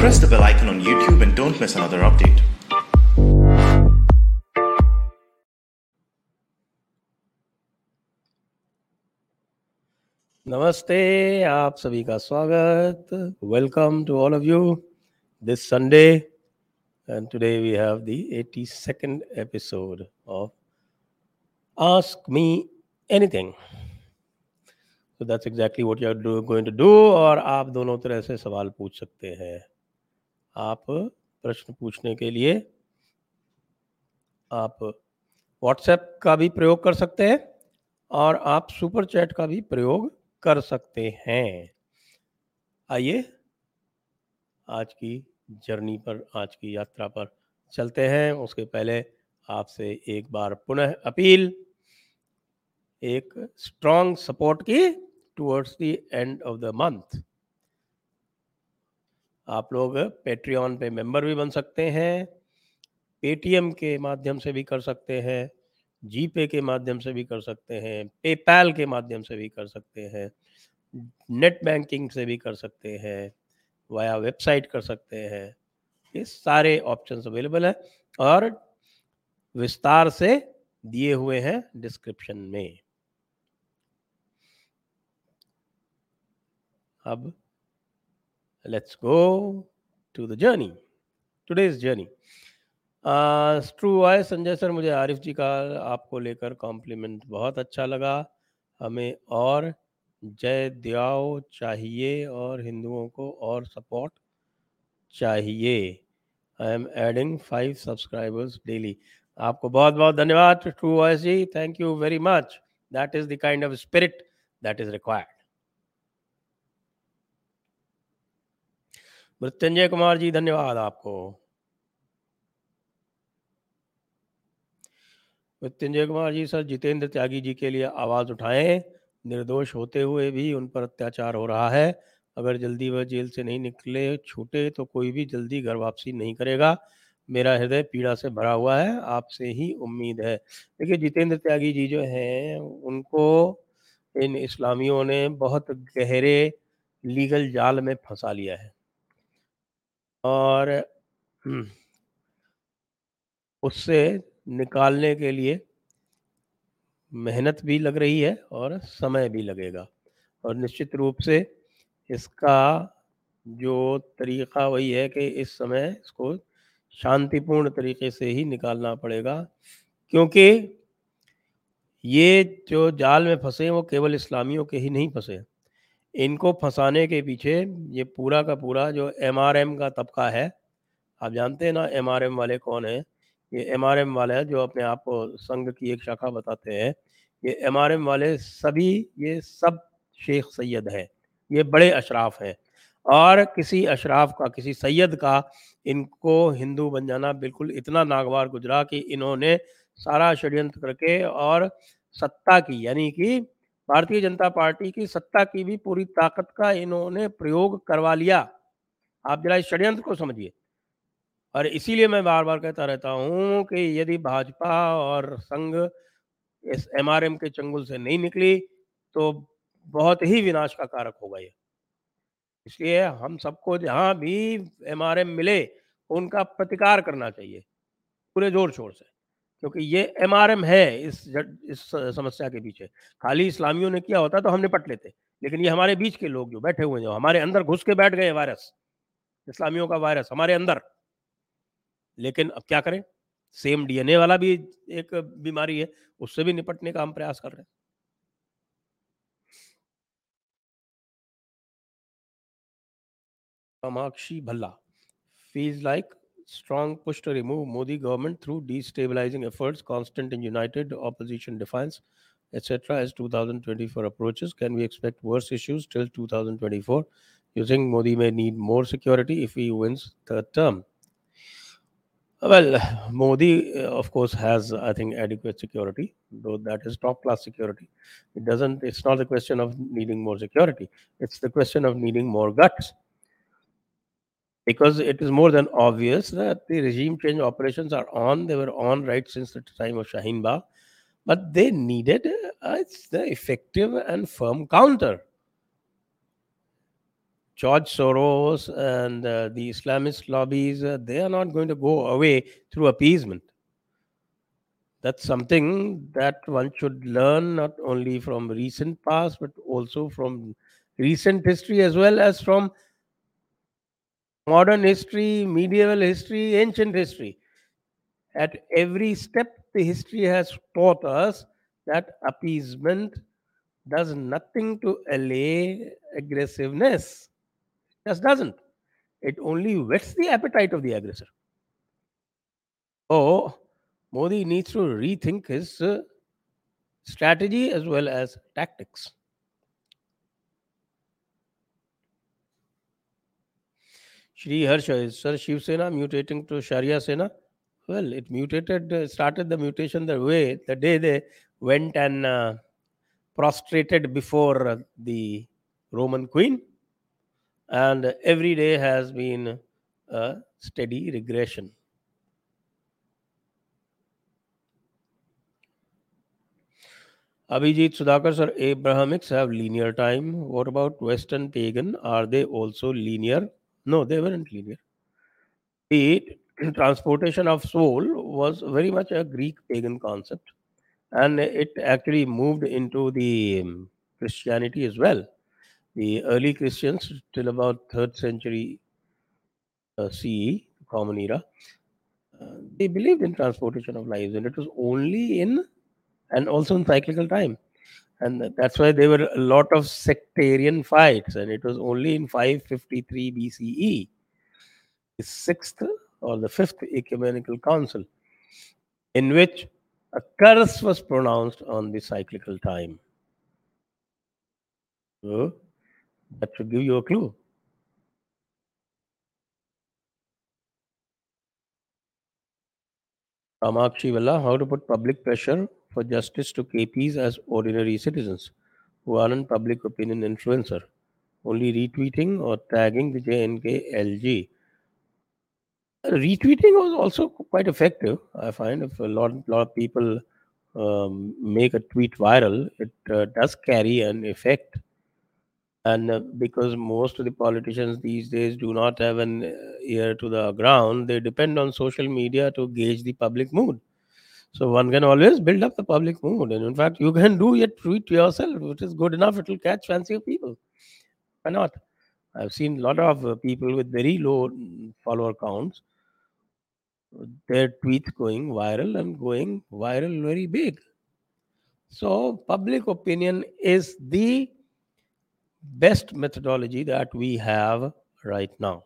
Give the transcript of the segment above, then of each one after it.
Press the bell icon on YouTube and don't miss another update. नमस्ते आप सभी का स्वागत welcome to all of you this Sunday and today we have the 82nd episode of ask me anything so that's exactly what you're do, going to do और आप दोनों तरह से सवाल पूछ सकते हैं आप प्रश्न पूछने के लिए आप व्हाट्सएप का भी प्रयोग कर सकते हैं और आप सुपर चैट का भी प्रयोग कर सकते हैं। आइए आज की जर्नी पर, आज की यात्रा पर चलते हैं। उसके पहले आपसे एक बार पुनः अपील, एक स्ट्रॉन्ग सपोर्ट की towards the end of the month आप लोग पेट्रियन पे मेंबर भी बन सकते हैं पेटीएम के माध्यम से भी कर सकते हैं जीपे के माध्यम से भी कर सकते हैं पेपैल के माध्यम से भी कर सकते हैं नेट बैंकिंग से भी कर सकते हैं वाया वेबसाइट कर सकते हैं। ये सारे ऑप्शंस अवेलेबल है और विस्तार से दिए हुए हैं डिस्क्रिप्शन में। अब let's go to the journey today's journey true आए संजय सर, मुझे आरिफ जी का आपको लेकर कॉम्प्लीमेंट बहुत अच्छा लगा। हमें और जय दियाओ चाहिए और हिंदुओं को और सपोर्ट चाहिए। I am adding five subscribers daily आपको बहुत बहुत धन्यवाद True Voice ji. Thank you very much that is the kind of spirit that is required Mrityunjay Kumar ji, धन्यवाद आपको। मृत्युंजय कुमार जी, सर जितेंद्र त्यागी जी के लिए आवाज़ उठाएँ। निर्दोष होते हुए भी उन पर अत्याचार हो रहा है। अगर जल्दी वह जेल से नहीं निकले, छूटे तो कोई भी जल्दी घर वापसी नहीं करेगा। मेरा हृदय पीड़ा से भरा हुआ है, आपसे ही उम्मीद है। देखिए, जितेंद्र त्यागी जी जो हैं, उनको इन इस्लामियों ने बहुत गहरे लीगल जाल में फंसा लिया है। और उससे निकालने के लिए मेहनत भी लग रही है और समय भी लगेगा। और निश्चित रूप से इसका जो तरीक़ा वही है कि इस समय इसको शांतिपूर्ण तरीके से ही निकालना पड़ेगा, क्योंकि ये जो जाल में फंसे हैं वो केवल इस्लामियों के ही नहीं फंसे इनको फंसाने के पीछे ये पूरा का पूरा जो एमआरएम का तबका है, आप जानते हैं ना एमआरएम वाले कौन है? ये एमआरएम वाले हैं जो अपने आप को संघ की एक शाखा बताते हैं। ये एमआरएम वाले सभी, ये सब शेख सैयद हैं। ये बड़े अशराफ हैं। और किसी अशराफ का, किसी सैयद का इनको हिंदू बन जाना बिल्कुल इतना नागवार गुजरा कि इन्होंने सारा षड्यंत्र करके और सत्ता की, यानी कि भारतीय जनता पार्टी की सत्ता की भी पूरी ताकत का इन्होंने प्रयोग करवा लिया। आप जरा इस षड्यंत्र को समझिए। और इसीलिए मैं बार बार कहता रहता हूँ कि यदि भाजपा और संघ इस एमआरएम के चंगुल से नहीं निकली तो बहुत ही विनाश का कारक होगा ये। इसलिए हम सबको जहाँ भी एमआरएम मिले, उनका प्रतिकार करना चाहिए, पूरे ज़ोर शोर से। क्योंकि ये एमआरएम है इस इस समस्या के पीछे। खाली इस्लामियों ने किया होता तो हम निपट लेते, लेकिन ये हमारे बीच के लोग जो बैठे हुए हैं हमारे अंदर घुस के बैठ गए वायरस, इस्लामियों का वायरस, हमारे अंदर। लेकिन अब क्या करें? सेम डीएनए वाला भी एक बीमारी है, उससे भी निपटने का हम प्रयास कर रहे हैं। Kamakshi Bhalla feels like strong push to remove Modi government through destabilizing efforts, constant and united opposition defiance, etc. As 2024 approaches, can we expect worse issues till 2024? You think Modi may need more security if he wins third term? Well, Modi, uh, of course, has, I think, adequate security, though that is top class security. It doesn't, it's not a question of needing more security, it's the question of needing more guts because it is more than obvious that the regime change operations are on. They were on right since the time of Shaheen Bagh, but they needed uh, the effective and firm counter. George Soros and uh, the Islamist lobbies, uh, they are not going to go away through appeasement. That's something that one should learn not only from recent past, but also from recent history as well as from modern history, medieval history, ancient history. At every step, the history has taught us that appeasement does nothing to allay aggressiveness. Just doesn't. It only whets the appetite of the aggressor. So, Modi needs to rethink his uh, strategy as well as tactics. Shri Harsha is Sir Shiv Sena mutating to Sharia Sena. Well, it mutated, uh, started the mutation the way the day they went and uh, prostrated before uh, the Roman Queen, and every day has been a steady regression. Abhijit Sudhakar sir, Abrahamics have linear time. What about Western pagan? Are they also linear? No, they weren't linear. The transportation of soul was very much a Greek pagan concept, and it actually moved into the um, Christianity as well. The early Christians, till about third century uh, CE, Common Era, uh, they believed in transportation of lives, and it was only in and also in cyclical time. And that's why there were a lot of sectarian fights, and it was only in 553 BCE, the sixth or the fifth ecumenical council, in which a curse was pronounced on the cyclical time. So that should give you a clue. Kamakshi Valla, how to put public pressure for justice to KPs as ordinary citizens who aren't public opinion influencer, only retweeting or tagging the JNK LG. Retweeting was also quite effective. I find if a lot, lot of people um, make a tweet viral, it uh, does carry an effect. And uh, because most of the politicians these days do not have an uh, ear to the ground, they depend on social media to gauge the public mood. So one can always build up the public mood. And in fact, you can do your tweet yourself, which is good enough. It will catch fancy people. Why not? I've seen a lot of uh, people with very low mm, follower counts, their tweets going viral and going viral very big. So public opinion is the best methodology that we have right now.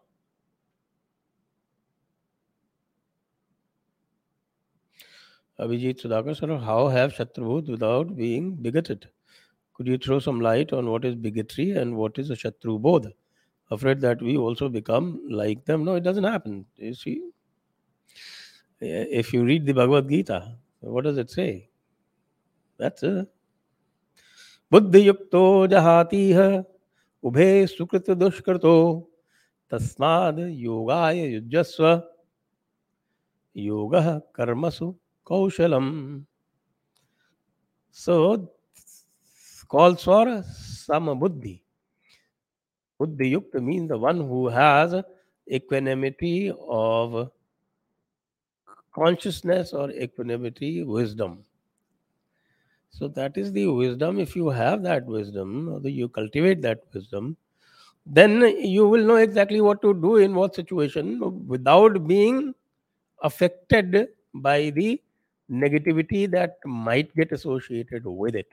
Abhijit Sudhakar, sir, how have Shatrubhut without being bigoted? Could you throw some light on what is bigotry and what is a Shatru Bodh? Afraid that we also become like them? No, it doesn't happen. You see, if you read the Bhagavad Gita, what does it say? That's it. बुद्धियुक्तो जहातीह उभे सुकृत दुष्कृतो तस्माद योगाय युजस्व योग कर्मसु kaushalam. So, calls for samabuddhi. Buddhi yukta means the one who has equanimity of consciousness or equanimity wisdom. So that is the wisdom. If you have that wisdom, you cultivate that wisdom, then you will know exactly what to do in what situation without being affected by the negativity that might get associated with it.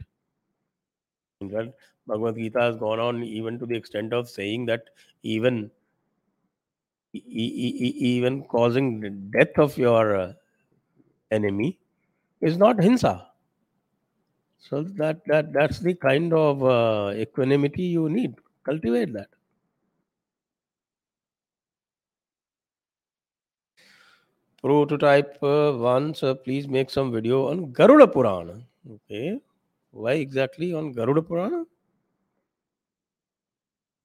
In fact, Bhagavad Gita has gone on even to the extent of saying that even e- e- even causing the death of your uh, enemy is not hinsa. So that that that's the kind of uh, equanimity you need. Cultivate that. Prototype uh, once uh, please make some video on garuda purana. Okay. Why exactly on garuda purana?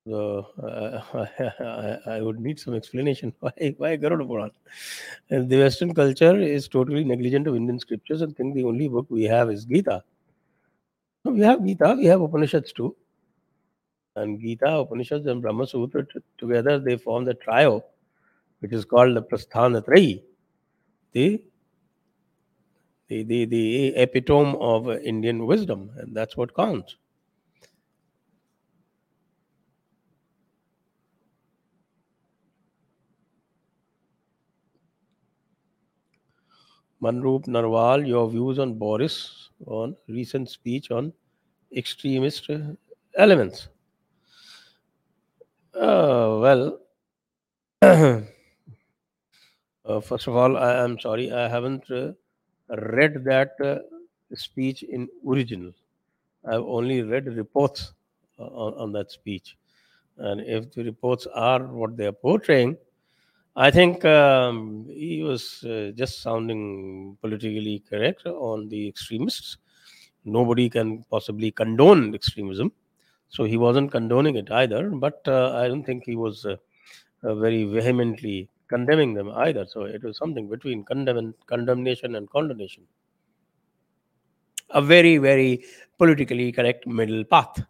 So uh, I, I would need some explanation why why garuda purana? The western culture is totally negligent of indian scriptures and think the only book we have is gita. We have gita we have upanishads too. And Gita, Upanishads, and Brahma Sutra t- together they form the trio, which is called the Prasthanatrayi, the the, the, the epitome of Indian wisdom, and that's what counts. Manroop Narwal, your views on Boris on recent speech on extremist elements. Uh, well, uh, first of all, I am sorry, I haven't uh, read that uh, speech in original. I've only read reports uh, on, on that speech. And if the reports are what they are portraying, I think um, he was uh, just sounding politically correct on the extremists. Nobody can possibly condone extremism. So he wasn't condoning it either, but uh, I don't think he was very vehemently condemning them either. So it was something between condemn- condemnation and condemnation. A very, very politically correct middle path.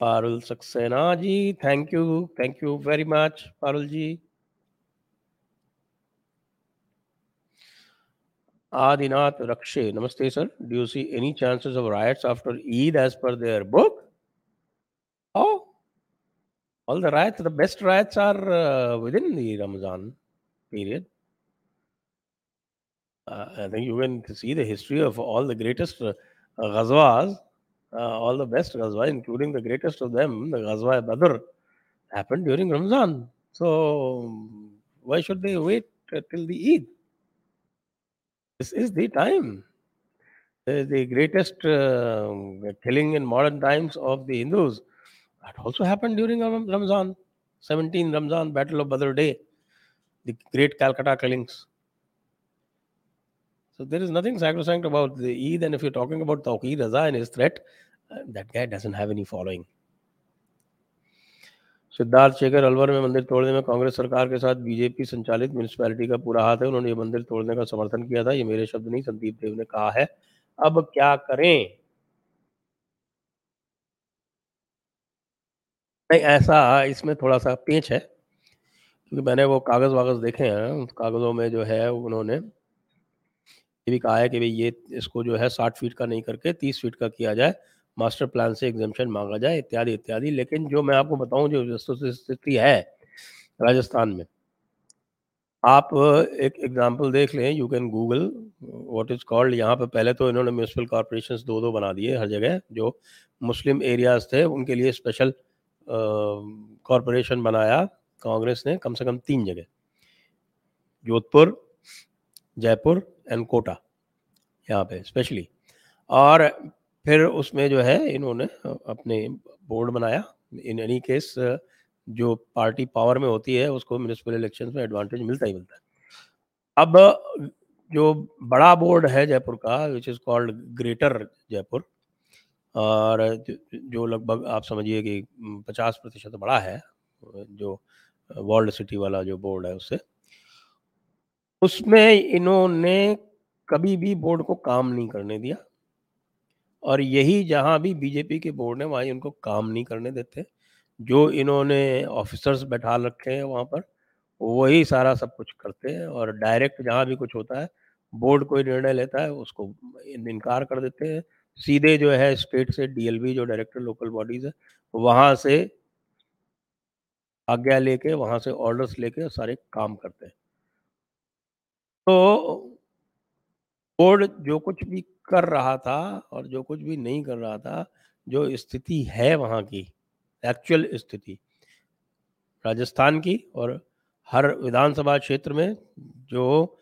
Parul Saxena ji, thank you. Thank you very much, Parul ji. Adinath Rakshe, namaste sir. Do you see any chances of riots after Eid as per their book? Oh, all the riots, the best riots are uh, within the Ramazan period. Uh, I think you can see the history of all the greatest uh, ghazwas, uh, all the best ghazwa, including the greatest of them, the Ghazwa Badr, happened during Ramazan. So why should they wait till the Eid? This is the time. The, the greatest uh, killing in modern times of the Hindus that also happened during Ram- Ramazan, 17 Ramazan, Battle of Badr Day, the great Calcutta killings. So there is nothing sacrosanct about the Eid, and if you're talking about Tawqeed Raza and his threat, uh, that guy doesn't have any following. Siddharth Shekhar Alwar में मंदिर तोड़ने में कांग्रेस सरकार के साथ BJP संचालित municipality का पूरा हाथ है उन्होंने ये मंदिर तोड़ने का समर्थन किया था ये मेरे शब्द नहीं संदीप देव ने कहा है अब क्या करें नहीं, ऐसा इसमें थोड़ा सा पेच है, क्योंकि मैंने वो कागज़ वागज देखे हैं कागजों में जो है उन्होंने ये भी कहा है कि भाई ये इसको जो है साठ फीट का नहीं करके तीस फीट का किया जाए, मास्टर प्लान से एग्जामेशन मांगा जाए, इत्यादि इत्यादि। लेकिन जो मैं आपको बताऊँ, जो स्थिति है राजस्थान में, आप एक एग्जांपल देख लें you can Google what is called यहाँ पे पहले तो इन्होंने म्यूनसिपल कॉरपोरेशन दो दो बना दिए हर जगह, जो मुस्लिम एरियाज़ थे, उनके लिए स्पेशल कॉरपोरेशन बनाया, कांग्रेस ने कम से कम तीन जगह। जोधपुर, जयपुर एंड कोटा, यहाँ पे स्पेशली और फिर उसमें जो है, इन्होंने अपने बोर्ड बनाया। इन एनी केस जो पार्टी पावर में होती है, उसको म्यूनिसिपल इलेक्शन में एडवांटेज मिलता ही मिलता है। अब, जो बड़ा बोर्ड है जयपुर का which is called greater Jaipur और जो लगभग आप समझिए कि 50 प्रतिशत बड़ा है, जो, वर्ल्ड सिटी वाला जो बोर्ड है उससे। उसमें इन्होंने कभी भी बोर्ड को काम नहीं करने दिया। और यही जहाँ भी बीजेपी के बोर्ड है, वहीं उनको काम नहीं करने देते। जो इन्होंने ऑफिसर्स बैठा रखे हैं वहाँ पर, वही सारा सब कुछ करते हैं और डायरेक्ट जहाँ भी कुछ होता है, बोर्ड कोई निर्णय लेता है, उसको इनकार कर देते हैं। सीधे जो है स्टेट से डीएलबी जो डायरेक्टर लोकल बॉडीज है, वहाँ से आज्ञा लेके, वहाँ से ऑर्डर्स लेके सारे काम करते हैं। तो बोर्ड जो कुछ भी कर रहा था और जो कुछ भी नहीं कर रहा था, जो स्थिति है वहाँ की एक्चुअल स्थिति, राजस्थान की और हर विधानसभा क्षेत्र में, जो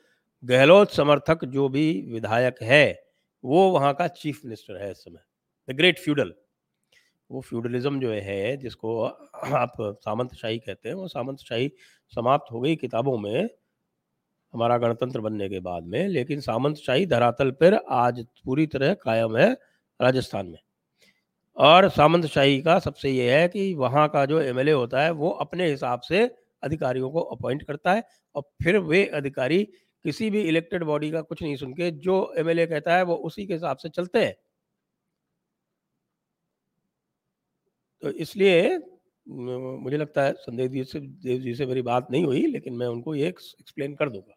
गहलोत समर्थक जो भी विधायक है वो वहाँ का चीफ मिनिस्टर है इस समय, द ग्रेट फ्यूडल। वो फ्यूडलिज्म जो है जिसको आप सामंतशाही कहते हैं, वो सामंतशाही समाप्त हो गई किताबों में, हमारा गणतंत्र बनने के बाद में, लेकिन सामंतशाही धरातल पर आज पूरी तरह कायम है राजस्थान में। और सामंतशाही का सबसे ये है कि वहाँ का जो एमएलए होता है, वो अपने हिसाब से अधिकारियों को अपॉइंट करता है, और फिर वे अधिकारी किसी भी इलेक्टेड बॉडी का कुछ नहीं सुन के जो एमएलए कहता है, वो उसी के हिसाब से चलते हैं। तो इसलिए मुझे लगता है संदेश जी से, देव जी से मेरी बात नहीं हुई, लेकिन मैं उनको ये एक्सप्लेन कर दूँगा।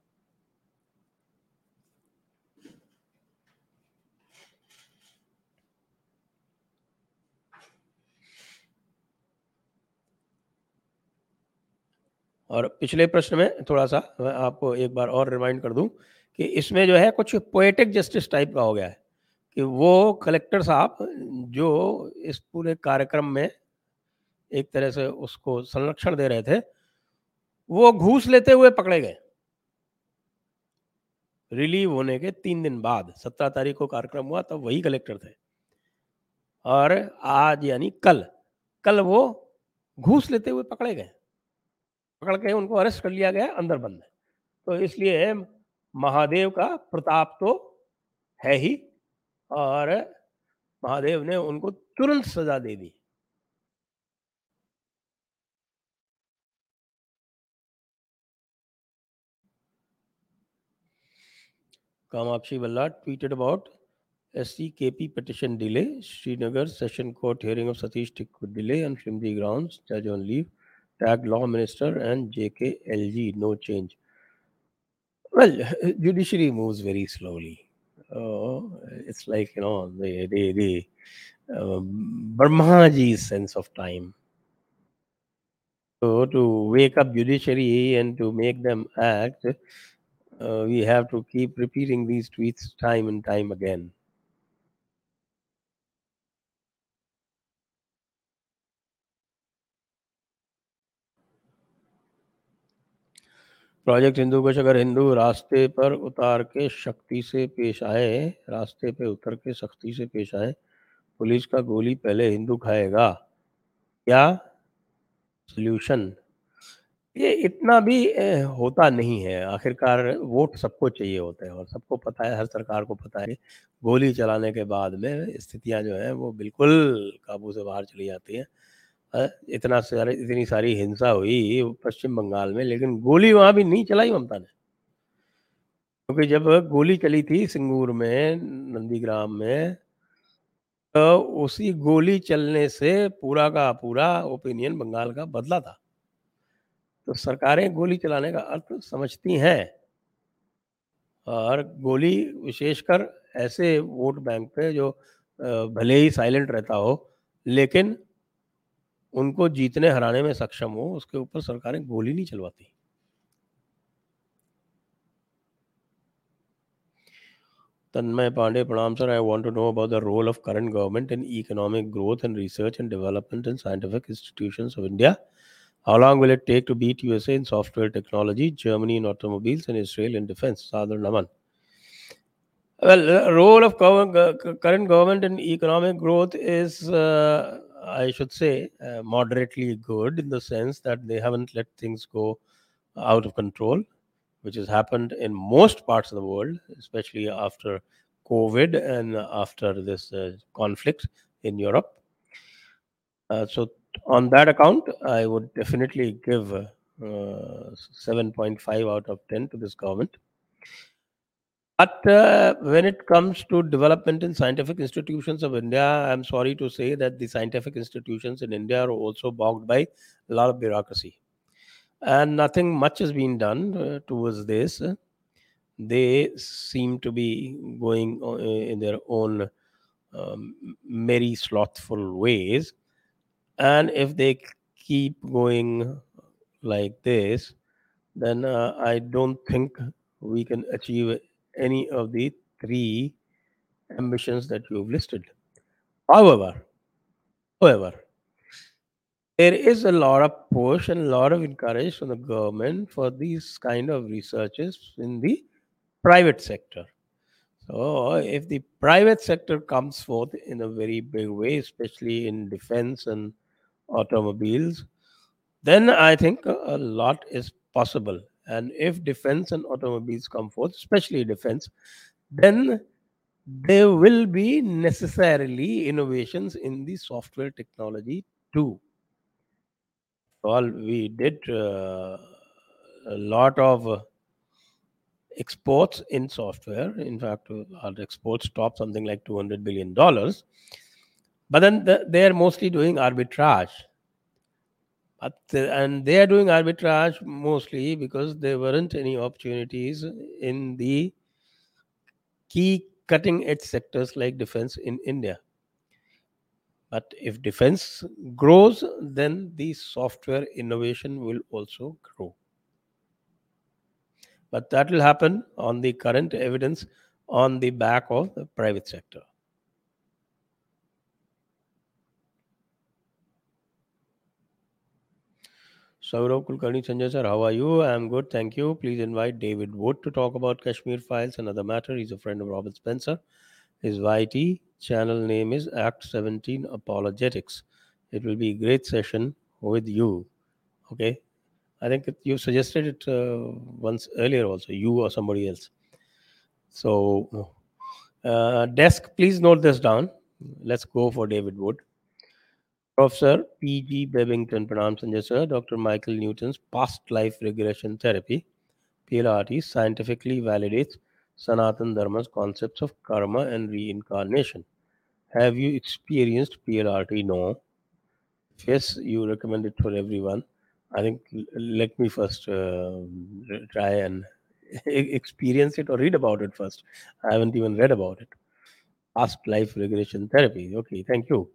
और पिछले प्रश्न में थोड़ा सा मैं आपको एक बार और रिमाइंड कर दूँ कि इसमें जो है कुछ पोएटिक जस्टिस टाइप का हो गया है, कि वो कलेक्टर साहब जो इस पूरे कार्यक्रम में एक तरह से उसको संरक्षण दे रहे थे, वो घूस लेते हुए पकड़े गए। रिलीव होने के तीन दिन बाद, सत्रह तारीख को कार्यक्रम हुआ, तब वही कलेक्टर थे। और आज यानी कल कल वो घूस लेते हुए पकड़े गए। पकड़ के उनको अरेस्ट कर लिया गया, अंदर बंद। तो इसलिए महादेव का प्रताप तो है ही, और महादेव ने उनको तुरंत सजा दे दी। कामाक्षी बल्ला tweeted about S C K P petition delay, Srinagar session court hearing of Satish Tickoo delay on शिमजी ground जज on leave. Tagged law minister and JKLG, no change. Well, judiciary moves very slowly. Oh, it's like, you know, the, the, the um, Brahmaji's sense of time. So to wake up judiciary and to make them act, uh, we have to keep repeating these tweets time and time again. Project Hindu कुछ अगर हिंदू रास्ते पर उतार के शक्ति से पेश आए, रास्ते पे उतर के सख्ती से पेश आए, पुलिस का गोली पहले हिंदू खाएगा। क्या? सोल्यूशन ये इतना भी होता नहीं है। आखिरकार वोट सबको चाहिए होते हैं और सबको पता है, हर सरकार को पता है गोली चलाने के बाद में स्थितियाँ जो है वो बिल्कुल काबू से बाहर चली जाती हैं। इतना सारे, इतनी सारी हिंसा हुई पश्चिम बंगाल में, लेकिन गोली वहाँ भी नहीं चलाई ममता ने। क्योंकि जब गोली चली थी सिंगूर में, नंदीग्राम में तो उसी गोली चलने से पूरा का पूरा ओपिनियन बंगाल का बदला था। तो सरकारें गोली चलाने का अर्थ समझती हैं और गोली विशेषकर ऐसे वोट बैंक पे जो भले ही साइलेंट रहता हो, लेकिन उनको जीतने, हराने में सक्षम हो, उसके ऊपर सरकारें गोली नहीं चलवाती। तन्मय पांडे, प्रणाम sir. I want to know about the role of current government in economic growth and research and development in scientific institutions of India how long will it take to beat USA in software technology Germany in automobiles and Israel in defence सादर नमन well role of current government in economic growth is I should say, uh, moderately good in the sense that they haven't let things go out of control, which has happened in most parts of the world, especially after COVID and after this uh, conflict in Europe. Uh, so on that account, I would definitely give uh, 7.5 out of 10 to this government. But uh, when it comes to development in scientific institutions of India, I'm sorry to say that the scientific institutions in India are also bogged by a lot of bureaucracy. And nothing much has been done uh, towards this. They seem to be going uh, in their own um, merry, slothful ways and if they keep going like this then uh, i don't think we can achieve any of the three ambitions that you've listed however however there is a lot of push and a lot of encouragement from the government for these kind of researches in the private sector so if the private sector comes forth in a very big way especially in defense and automobiles, then I think a lot is possible. And if defense and automobiles come forth, especially defense, then there will be necessarily innovations in the software technology too. Well, we did uh, a lot of uh, exports in software. In fact, our exports topped something like $200 billion. but then the, they're mostly doing arbitrage. But and they are doing arbitrage mostly because there weren't any opportunities in the key cutting edge sectors like defense in India. But if defense grows, then the software innovation will also grow. But that will happen on the current evidence on the back of the private sector. Saurav Kulkarni Sanjay sir, how are you? I am good, thank you. Please invite David Wood to talk about Kashmir files and other matter. He's a friend of Robert Spencer. His YT channel name is Act 17 Apologetics. It will be a great session with you. Okay, I think you suggested it uh, once earlier also, you or somebody else. So, uh, desk, please note this down. Let's go for David Wood. Professor P.G. Bebington, Pranam Sanjay sir, Dr. Michael Newton's past life regression therapy, PLRT, scientifically validates Sanatan Dharma's concepts of karma and reincarnation. Have you experienced PLRT? No. Yes, you recommend it for everyone. I think let me first uh, try and experience it or read about it first. I haven't even read about it. Past life regression therapy. Okay, thank you.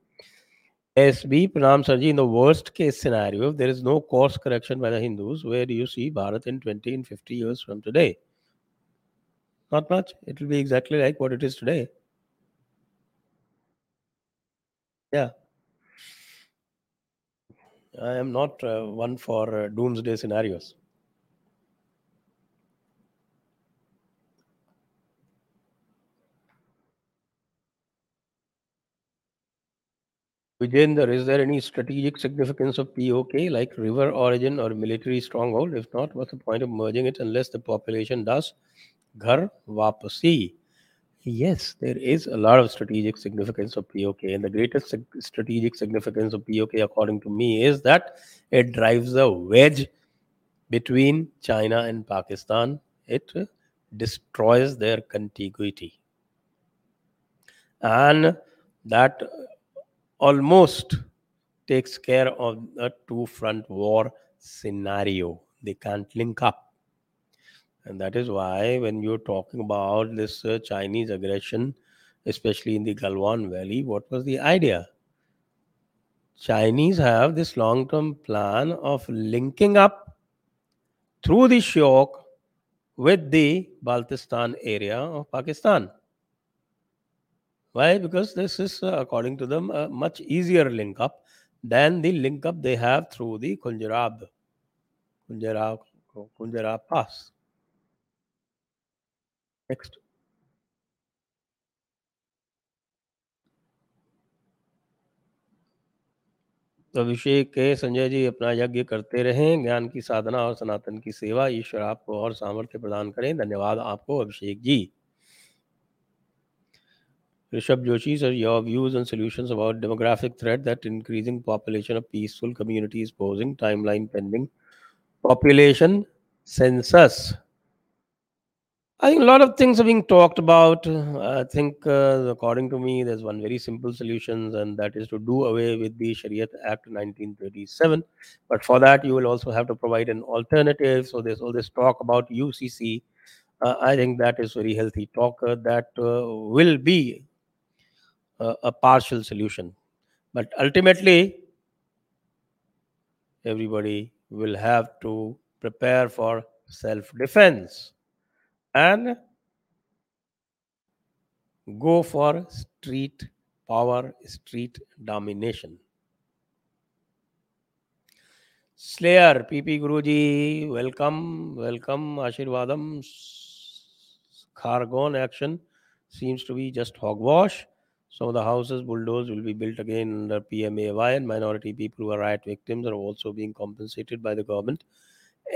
SB Pranam Sarji, in the worst case scenario, if there is no course correction by the Hindus, where do you see Bharat in 20 and 50 years from today? Not much. It will be exactly like what it is today. Yeah. I am not uh, one for uh, doomsday scenarios. Vijender, is there any strategic significance of POK like river origin or military stronghold? If not, what's the point of merging it unless the population does? Ghar wapasi. Yes, there is a lot of strategic significance of POK, and the greatest strategic significance of POK, according to me, is that it drives a wedge between China and Pakistan. It destroys their contiguity. And that almost takes care of the two front war scenario. They can't link up. And that is why, when you're talking about this uh, Chinese aggression, especially in the Galwan Valley, what was the idea? Chinese have this long term plan of linking up through the Shyok with the Baltistan area of Pakistan. Why? Because this is, uh, according to them, a much easier link up than the link up they have through the Kunjarab, Kunjarab, Kunjarab Pass. Next. तो अभिषेक के संजय जी अपना यज्ञ करते रहें ज्ञान की साधना और सनातन की सेवा ईश्वर आपको और सामर्थ्य प्रदान करें धन्यवाद आपको Abhishek ji Rishabh Joshi, sir, your views and solutions about demographic threat that increasing population of peaceful communities posing timeline pending population census. I think a lot of things are being talked about. I think, uh, according to me, there's one very simple solution, and that is to do away with the Shariat Act 1937. But for that, you will also have to provide an alternative. So there's all this talk about UCC. Uh, I think that is very healthy talk uh, that uh, will be a, a partial solution. But ultimately, everybody will have to prepare for self defense and go for street power, street domination. Slayer, PP Guruji, welcome, welcome, Ashirvadam. Khargon action seems to be just hogwash. Some of the houses bulldozed will be built again under PMAY, and minority people who are riot victims are also being compensated by the government.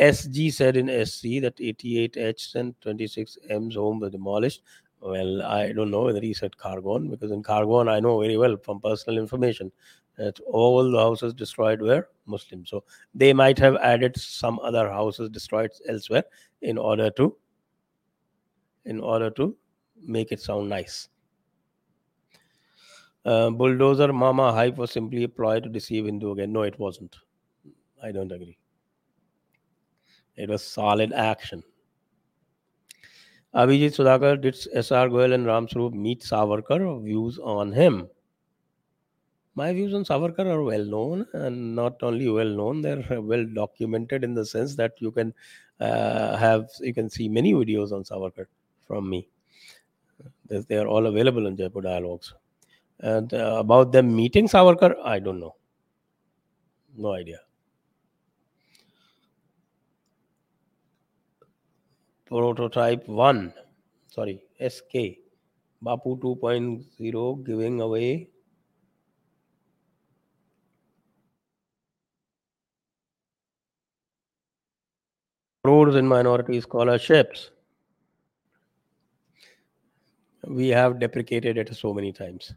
SG said in SC that 88 H and 26 M's home were demolished. Well, I don't know whether he said Khargon because in Khargon I know very well from personal information that all the houses destroyed were Muslim. So they might have added some other houses destroyed elsewhere in order to in order to make it sound nice. Uh, bulldozer mama hype was simply a ploy to deceive Hindu again. No, it wasn't. I don't agree. It was solid action. Abhijit Sudhakar, did SR Goel and Ram Swarup meet Savarkar? Views on him? My views on Savarkar are well known, and not only well known, they're well documented in the sense that you can uh, have you can see many videos on Savarkar from me. They are all available in Jaipur Dialogues. And uh, about them meeting Savarkar, I don't know. No idea. Prototype 1, sorry, SK, Bapu 2.0 giving away crores in minority scholarships. We have deprecated it so many times.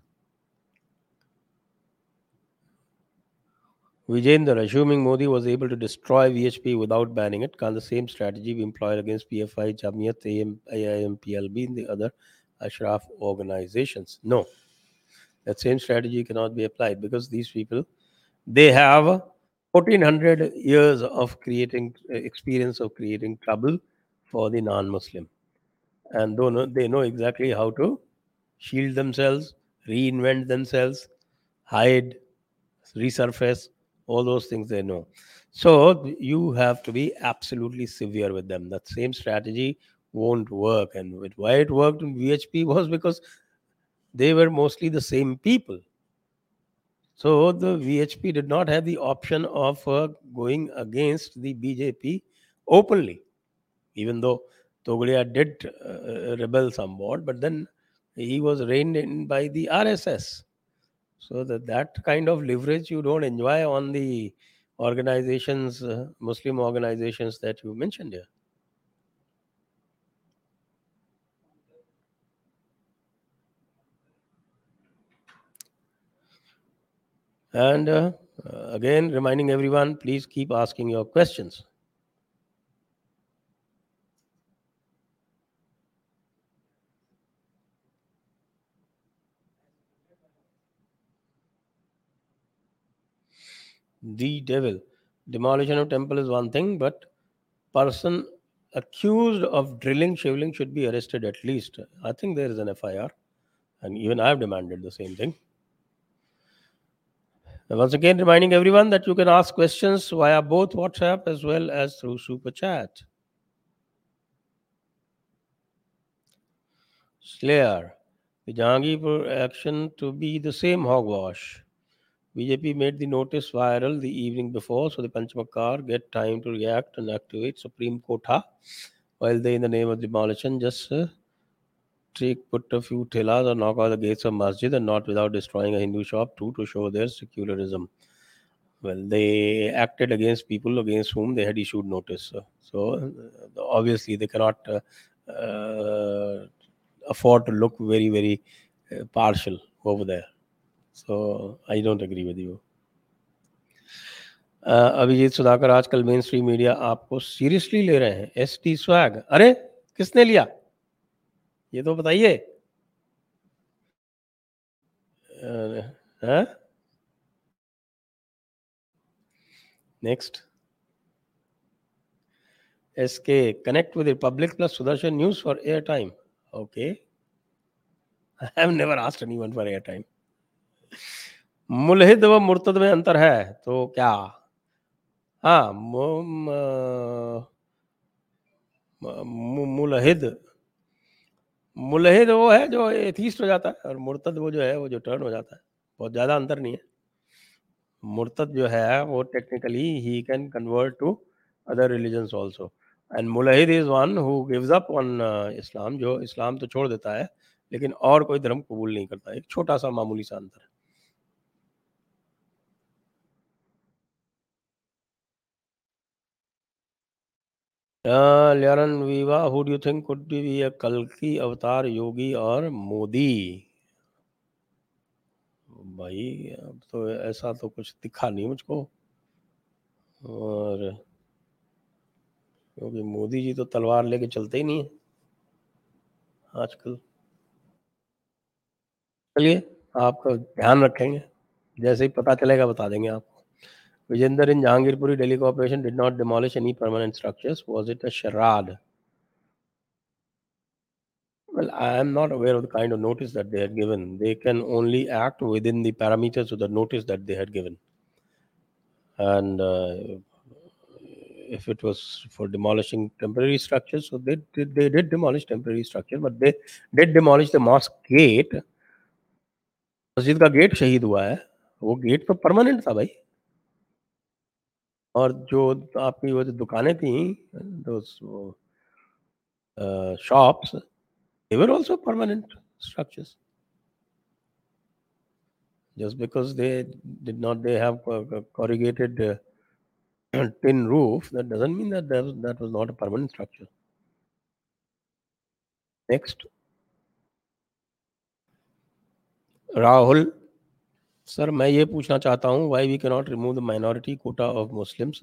Vijender, assuming Modi was able to destroy VHP without banning it, can the same strategy be employed against PFI, Jamiyat, AM, AIM, PLB, and the other Ashraf organizations? No. That same strategy cannot be applied because these people, they have 1400 years of creating experience of creating trouble for the non-Muslim. And they know exactly how to shield themselves, reinvent themselves, hide, resurface, all those things they know. So you have to be absolutely severe with them. That same strategy won't work. And with why it worked in vhp was because they were mostly the same people. So the vhp did not have the option of uh, going against the bjp openly even though Togadia did uh, rebel somewhat but then he was reined in by the rss so that that kind of leverage you don't enjoy on the organizations uh, muslim organizations that you mentioned here. And uh, again reminding everyone please keep asking your questions the devil. Demolition of temple is one thing, but person accused of drilling shivling should be arrested at least. I think there is an FIR, and even I have demanded the same thing. And once again, reminding everyone that you can ask questions via both WhatsApp as well as through Super Chat. Slayer, the Jahangirpur action to be the same hogwash. BJP made the notice viral the evening before, so the Panchamakar get time to react and activate Supreme Court, while they, in the name of demolition, just uh, take put a few tillas or knock out the gates of masjid and not without destroying a Hindu shop too to show their secularism. Well, they acted against people against whom they had issued notice. So uh, obviously they cannot uh, uh, afford to look very very uh, partial over there. So I don't agree with you Abhijit Sudhakar, आजकल mainstream media आपको seriously ले रहे हैं। S T swag अरे, किसने लिया? ये तो बताइए। Next S K connect with Republic plus Sudarshan news for air time okay I have never asked anyone for air time मुलहिद व मुर्तद में अंतर है तो क्या? हाँ मुलहिद। मुलहिद वो है जो एथीस्ट हो जाता है और मुर्तद वो जो है, वो जो टर्न हो जाता है। बहुत ज़्यादा अंतर नहीं है। मुर्तद जो है, वो technically he can convert to other religions also and मुलहिद is one who gives up on Islam जो इस्लाम तो छोड़ देता है, लेकिन और कोई धर्म कबूल नहीं करता। एक छोटा सा मामूली सा अंतर। है Uh, Liaran Viva, who do you think could be a Kalki अवतार योगी और मोदी? भाई अब तो ऐसा तो कुछ दिखा नहीं मुझको। और क्योंकि मोदी जी तो तलवार लेके चलते ही नहीं है आजकल। चलिए आपका ध्यान रखेंगे। जैसे ही पता चलेगा बता देंगे आपको। Vijender in Jahangirpuri, Delhi Corporation did not demolish any permanent structures. Was it a charade? Well, I am not aware of the kind of notice that they had given. They can only act within the parameters of the notice that they had given. And uh, if it was for demolishing temporary structures, so they, did. they did demolish temporary structures, but they did demolish the mosque gate. मस्जिद का gate शहीद हुआ है वो gate तो permanent था भाई और जो आपकी वो जो दुकानें थी shops they were also permanent structures just because they did not they have a corrugated uh, tin roof that doesn't mean that that was, that was not a permanent structure next Rahul sir मैं ये पूछना चाहता हूँ why we cannot remove the minority quota of Muslims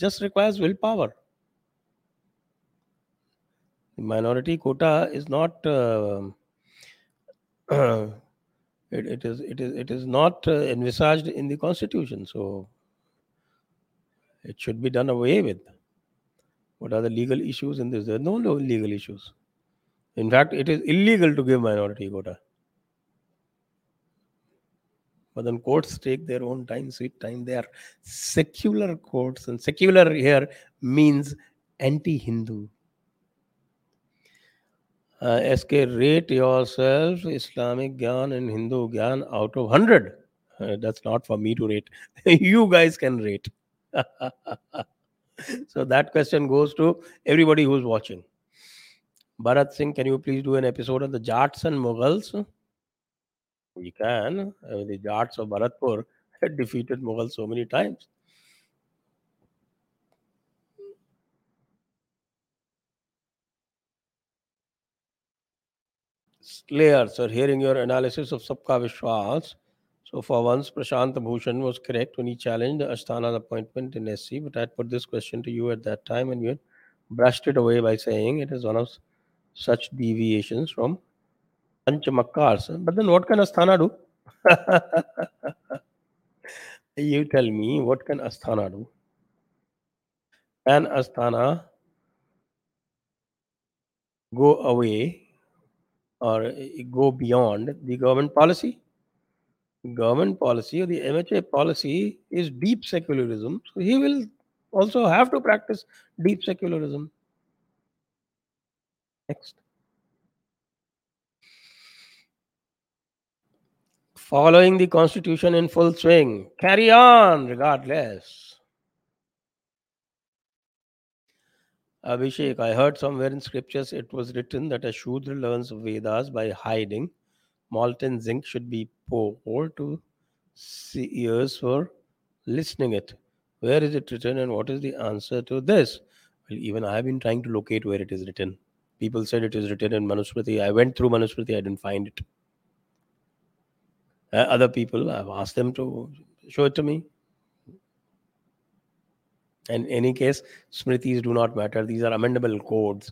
just requires will power minority quota is not uh, it, it is it is it is not uh, envisaged in the constitution so it should be done away with what are the legal issues in this there are no, no legal issues in fact it is illegal to give minority quota but then courts take their own time sweet time they are secular courts and secular here means anti-hindu uh, SK, rate yourself Islamic Gyan and Hindu Gyan out of 100. Uh, that's not for me to rate. you guys can rate. so that question goes to everybody who's watching. Bharat Singh, can you please do an episode on the Jats and Mughals? We can. Uh, the Jats of Bharatpur had defeated Mughals so many times. Slayer, sir, hearing your analysis of Sabka Vishwas. So for once, Prashant Bhushan was correct when he challenged Asthana's appointment in SC, but I put this question to you at that time and you had brushed it away by saying it is one of such deviations from Panchamakkars. But then what can Asthana do? you tell me, what can Asthana do? Can Asthana go away or go beyond the government policy? Government policy or the MHA policy is deep secularism. So he will also have to practice deep secularism. Next. Following the constitution in full swing. Carry on regardless. Abhishek, I heard somewhere in scriptures it was written that a Shudra learns Vedas by hiding. Molten zinc should be poured to ears for listening it. Where is it written and what is the answer to this? Well, even I have been trying to locate where it is written. People said it is written in Manusmriti. I went through Manusmriti, I didn't find it. Uh, other people, I've asked them to show it to me. In any case, Smritis do not matter. These are amendable codes.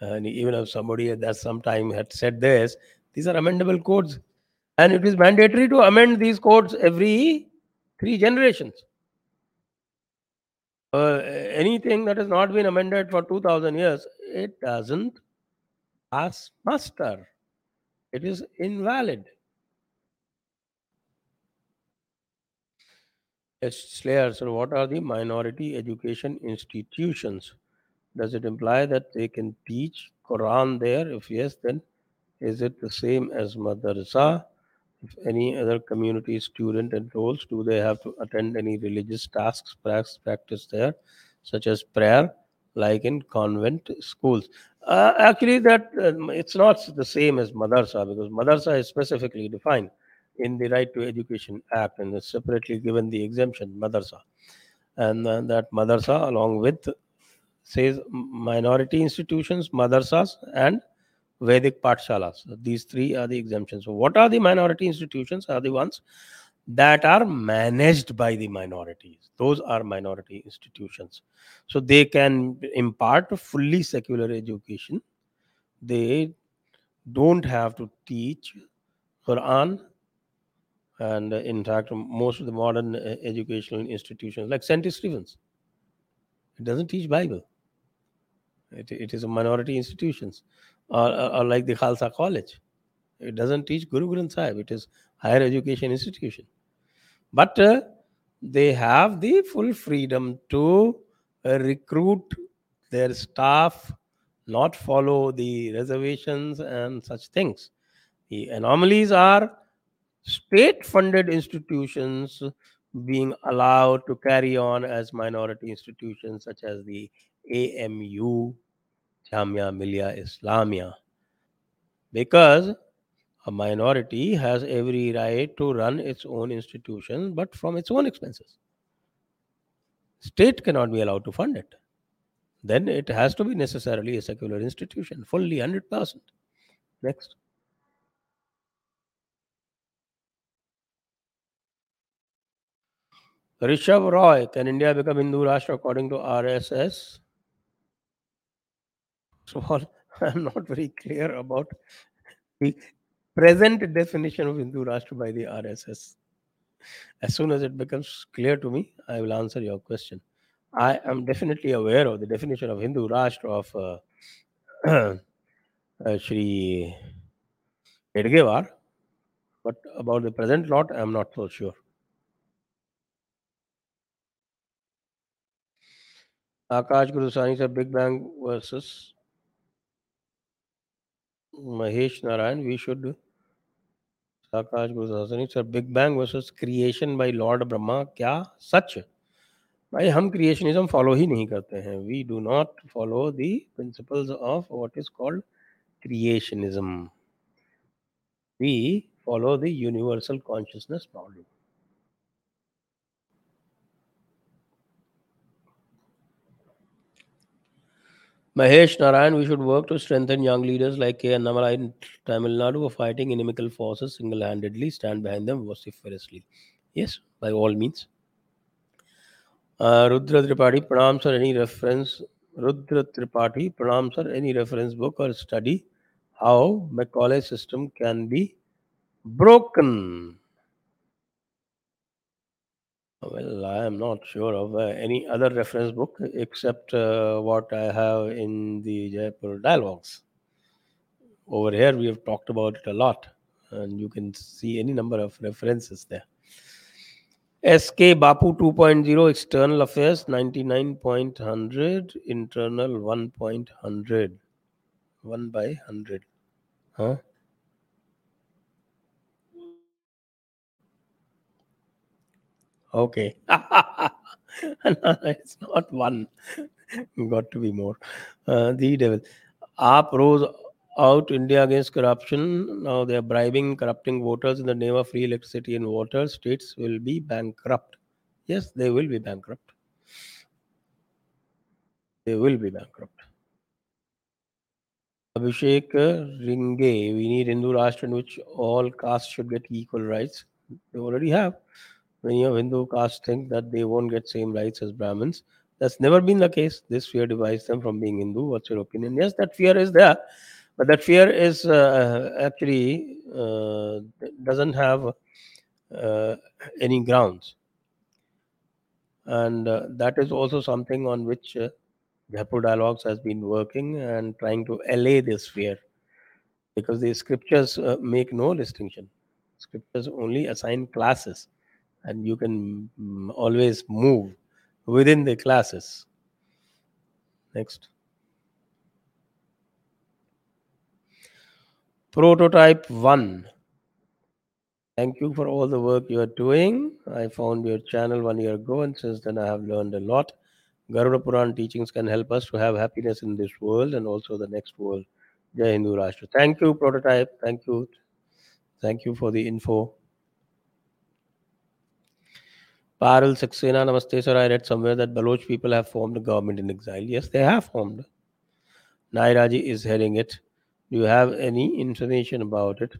And even if somebody at some time had said this, these are amendable codes. And it is mandatory to amend these codes every three generations. Uh, anything that has not been amended for 2000 years, it doesn't pass muster. It is invalid. Yes, Slayer, so what are the minority education institutions? Does it imply that they can teach Quran there? If yes, then is it the same as madrasa? If any other community student enrolls, do they have to attend any religious tasks, practice there, such as prayer, like in convent schools? Uh, actually, that uh, it's not the same as madrasa because madrasa is specifically defined in the Right to Education Act and is separately given the exemption madrasa, and uh, that madrasa along with says minority institutions, madrasas, and Vedic Patshalas. These three are the exemptions. So, what are the minority institutions? Are the ones that are managed by the minorities. Those are minority institutions. So, they can impart fully secular education. They don't have to teach Quran, and uh, in fact, most of the modern uh, educational institutions, like St. Stephen's, it doesn't teach Bible. It, it is a minority institutions, or, or, or like the Khalsa College. It doesn't teach Guru Granth Sahib. It is higher education institution, but uh, they have the full freedom to uh, recruit their staff, not follow the reservations and such things. The anomalies are state funded institutions being allowed to carry on as minority institutions such as the AMU, Jamia Millia Islamia, because a minority has every right to run its own institution but from its own expenses. State cannot be allowed to fund it. Then it has to be necessarily a secular institution, fully 100%. Next. Rishabh Roy, can India become Hindu Rashtra according to RSS? Of all, I'm not very clear about the present definition of Hindu Rashtra by the RSS. As soon as it becomes clear to me, I will answer your question. I am definitely aware of the definition of Hindu Rashtra of uh, uh, Shri Hedgewar, but about the present lot, I am not so sure. Akash Guru sir big bang versus Mahesh Narayan. We should Akash Guru sir, big bang versus creation by lord Brahma, क्या सच? भाई, हम creationism follow ही नहीं करते हैं। We do not follow the principles of what is called creationism. We follow the universal consciousness model Mahesh Narayan, we should work to strengthen young leaders like K. Annamalai in Tamil Nadu who are fighting inimical forces single handedly, stand behind them vociferously. Yes, by all means. Uh, Rudra Tripathi, Pranam sir, any reference? Rudra Tripathi, Pranam sir, any reference book or study how Macaulay system can be broken? Well, I am not sure of uh, any other reference book except uh, what I have in the Jaipur dialogues. Over here, we have talked about it a lot, and you can see any number of references there. SK Bapu 2.0 external affairs 99.100 internal 1.100 1 by 100 huh Okay. no, it's not one. Got to be more. Uh, the devil. AAP rose out India against corruption. Now they are bribing, corrupting voters in the name of free electricity and water. States will be bankrupt. Yes, they will be bankrupt. They will be bankrupt. Abhishek Ringe, we need Hindu Rashtra in which all castes should get equal rights. They already have many of Hindu castes think that they won't get same rights as Brahmins. That's never been the case. This fear divides them from being Hindu. What's your opinion? Yes, that fear is there, but that fear is uh, actually uh, doesn't have uh, any grounds, and uh, that is also something on which uh, Dialogues has been working and trying to allay this fear, because the scriptures uh, make no distinction. Scriptures only assign classes and you can mm, always move within the classes. Next. Prototype 1. Thank you for all the work you are doing. I found your channel one year ago, and since then I have learned a lot. Garuda Puran teachings can help us to have happiness in this world and also the next world. Jai Hindu Rashtra. Thank you, Prototype. Thank you. Thank you for the info. Parul Saxena, Namaste sir. I read somewhere that Baloch people have formed a government in exile. Yes, they have formed. Nairaji is heading it. Do you have any information about it?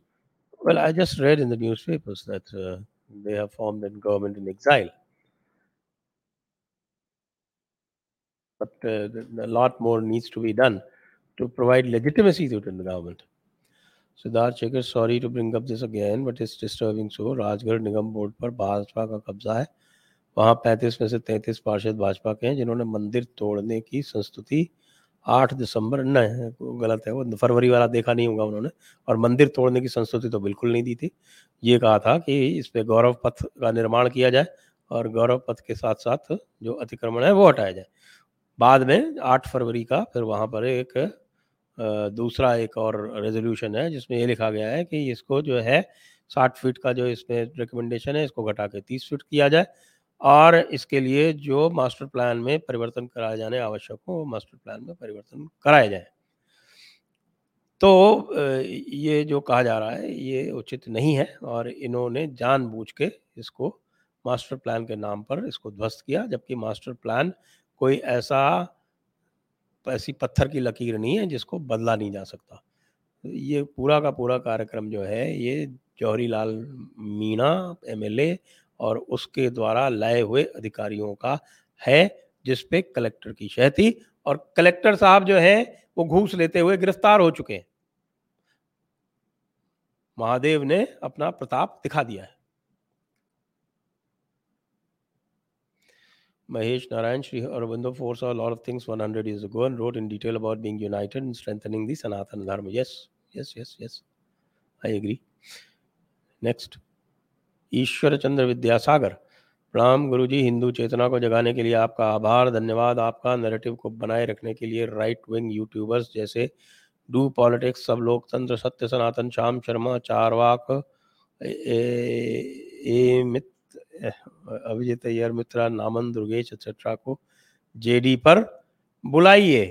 Well, I just read in the newspapers that uh, they have formed a government in exile. But uh, a lot more needs to be done to provide legitimacy to the government. Siddharth Shekhar sorry to bring up this again but it's disturbing so Rajgarh Nigam board पर भाजपा का कब्जा है वहाँ 35 में से 33 पार्षद भाजपा के हैं, जिन्होंने मंदिर तोड़ने की संस्तुति 8 दिसंबर न गलत है वो, फरवरी वाला देखा नहीं होगा उन्होंने, और मंदिर तोड़ने की संस्तुति तो बिल्कुल नहीं दी थी। ये कहा था कि इस पे गौरव पथ का निर्माण किया जाए और गौरव पथ के साथ साथ जो अतिक्रमण है वो हटाया जाए। बाद में 8 फरवरी का फिर वहाँ पर एक दूसरा एक और रेजोल्यूशन है, जिसमें ये लिखा गया है कि इसको जो है साठ फीट का जो इसमें रिकमेंडेशन है, इसको घटा के तीस फीट किया जाए। और इसके लिए जो मास्टर प्लान में परिवर्तन कराए जाने आवश्यक हो मास्टर प्लान में परिवर्तन कराए जाए। तो ये जो कहा जा रहा है, ये उचित नहीं है और इन्होंने जानबूझ के इसको मास्टर प्लान के नाम पर इसको ध्वस्त किया, जबकि मास्टर प्लान कोई ऐसा, ऐसी पत्थर की लकीर नहीं है जिसको बदला नहीं जा सकता। ये पूरा का पूरा कार्यक्रम जो है, ये जौहरी लाल मीणा एमएलए और उसके द्वारा लाए हुए अधिकारियों का है जिस पे कलेक्टर की शह थी और कलेक्टर साहब जो है वो घूस लेते हुए गिरफ़्तार हो चुके हैं महादेव ने अपना प्रताप दिखा दिया है Mahesh Narayan Sri Aurobindo foresaw a lot of things 100 years ago and wrote in detail about being united and strengthening the Sanatana Dharma. Yes, yes, yes, yes. I agree. Next. Ishwar Chandra Vidyasagar. प्रणाम गुरु जी हिंदू चेतना को जगाने के लिए आपका आभार धन्यवाद आपका नैरेटिव को बनाए रखने के लिए राइट विंग यूट्यूबर्स जैसे डू पॉलिटिक्स सब लोकतंत्र सत्य सनातन श्याम शर्मा चारवाक ए, मित अभिजीत अय्यर मित्रा नामन दुर्गेश एक्सेट्रा को जेडी पर बुलाइए।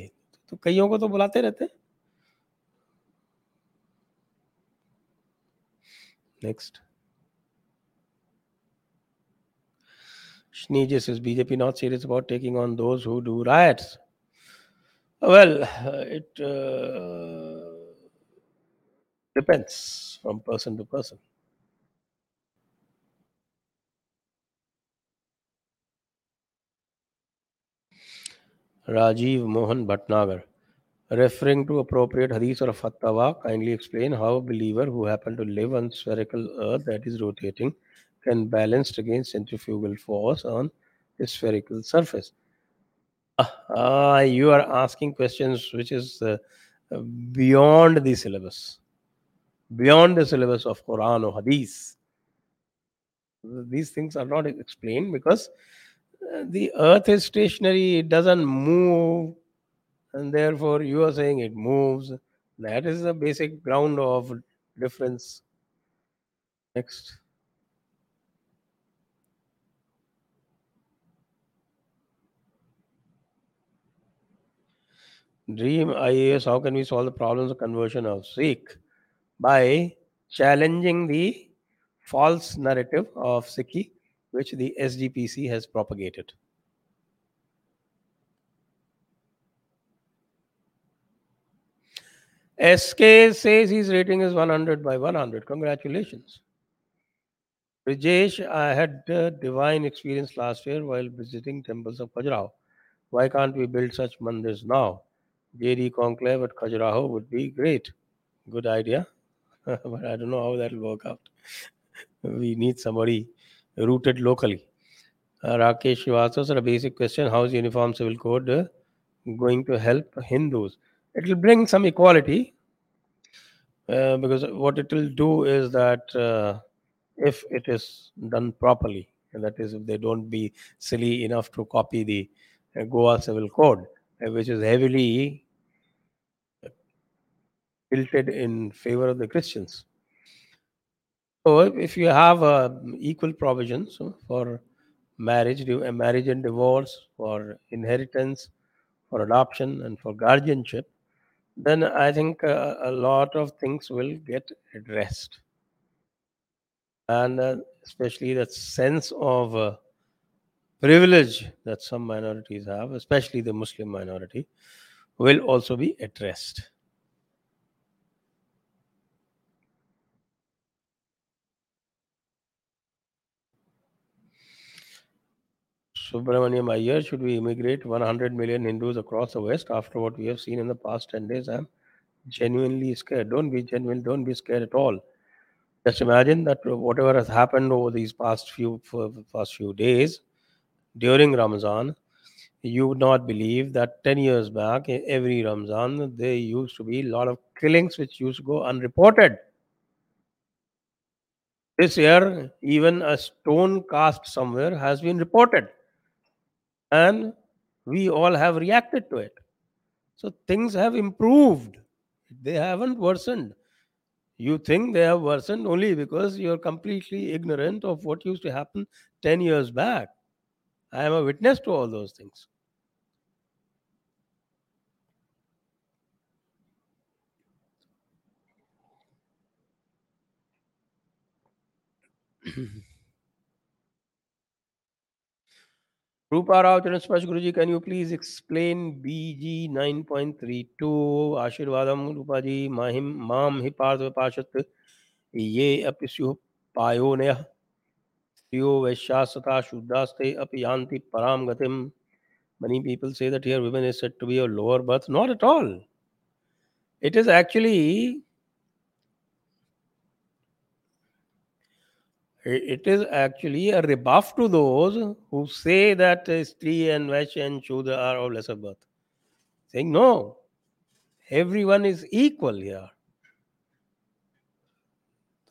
तो कईयों को तो बुलाते रहते next Sneegis says BJP not serious about taking on those who do riots. Well, it uh, depends from person to person. Rajiv Mohan Bhatnagar. Referring to appropriate hadith or fatwa, kindly explain how a believer who happen to live on spherical earth that is rotating can balanced against centrifugal force on a spherical surface. Uh, you are asking questions which is uh, beyond the syllabus, beyond the syllabus of Quran or Hadith. These things are not explained because the earth is stationary, it doesn't move, and therefore you are saying it moves. That is the basic ground of difference. Next. Dream IAS, how can we solve the problems of conversion of Sikh? By challenging the false narrative of Sikhi, which the SGPC has propagated. SK says his rating is 100 by 100. Congratulations. Rajesh, I had a divine experience last year while visiting temples of Khajuraho. Why can't we build such mandirs now? JD conclave at Khajuraho would be great. Good idea. but I don't know how that will work out. we need somebody rooted locally. Uh, Rakesh Srivastava, a basic question How is Uniform Civil Code uh, going to help Hindus? It will bring some equality uh, because what it will do is that uh, if it is done properly, and that is, if they don't be silly enough to copy the uh, Goa Civil Code, uh, which is heavily tilted in favor of the Christians. So if you have uh, equal provisions for marriage, marriage and divorce, for inheritance, for adoption, and for guardianship, then I think uh, a lot of things will get addressed. And uh, especially that sense of uh, privilege that some minorities have, especially the Muslim minority, will also be addressed. Subramaniam Iyer, should we immigrate 100 million Hindus across the West after what we have seen in the past 10 days? I'm genuinely scared. Don't be genuine. Don't be scared at all. Just imagine that whatever has happened over these past few past few days during Ramadan, you would not believe that 10 years back, every Ramzan, there used to be a lot of killings which used to go unreported. This year, even a stone cast somewhere has been reported. And we all have reacted to it. So things have improved, they haven't worsened. You think they have worsened only because you're completely ignorant of what used to happen 10 years back. I am a witness to all those things. Rupa Rao Chanaspash Guruji, can you please explain BG 9.32 Ashirvadam Rupa ji Mahim Mam hi Hiparth Vipashat Ye Apisyu Payoneya Striyo Vaishasata Shuddhaste Apiyanti Param Gatim Many people say that here women is said to be a lower birth. Not at all. It is actually it is actually a rebuff to those who say that uh, Stri and Vash and Shudra are of lesser birth. Saying no, everyone is equal here.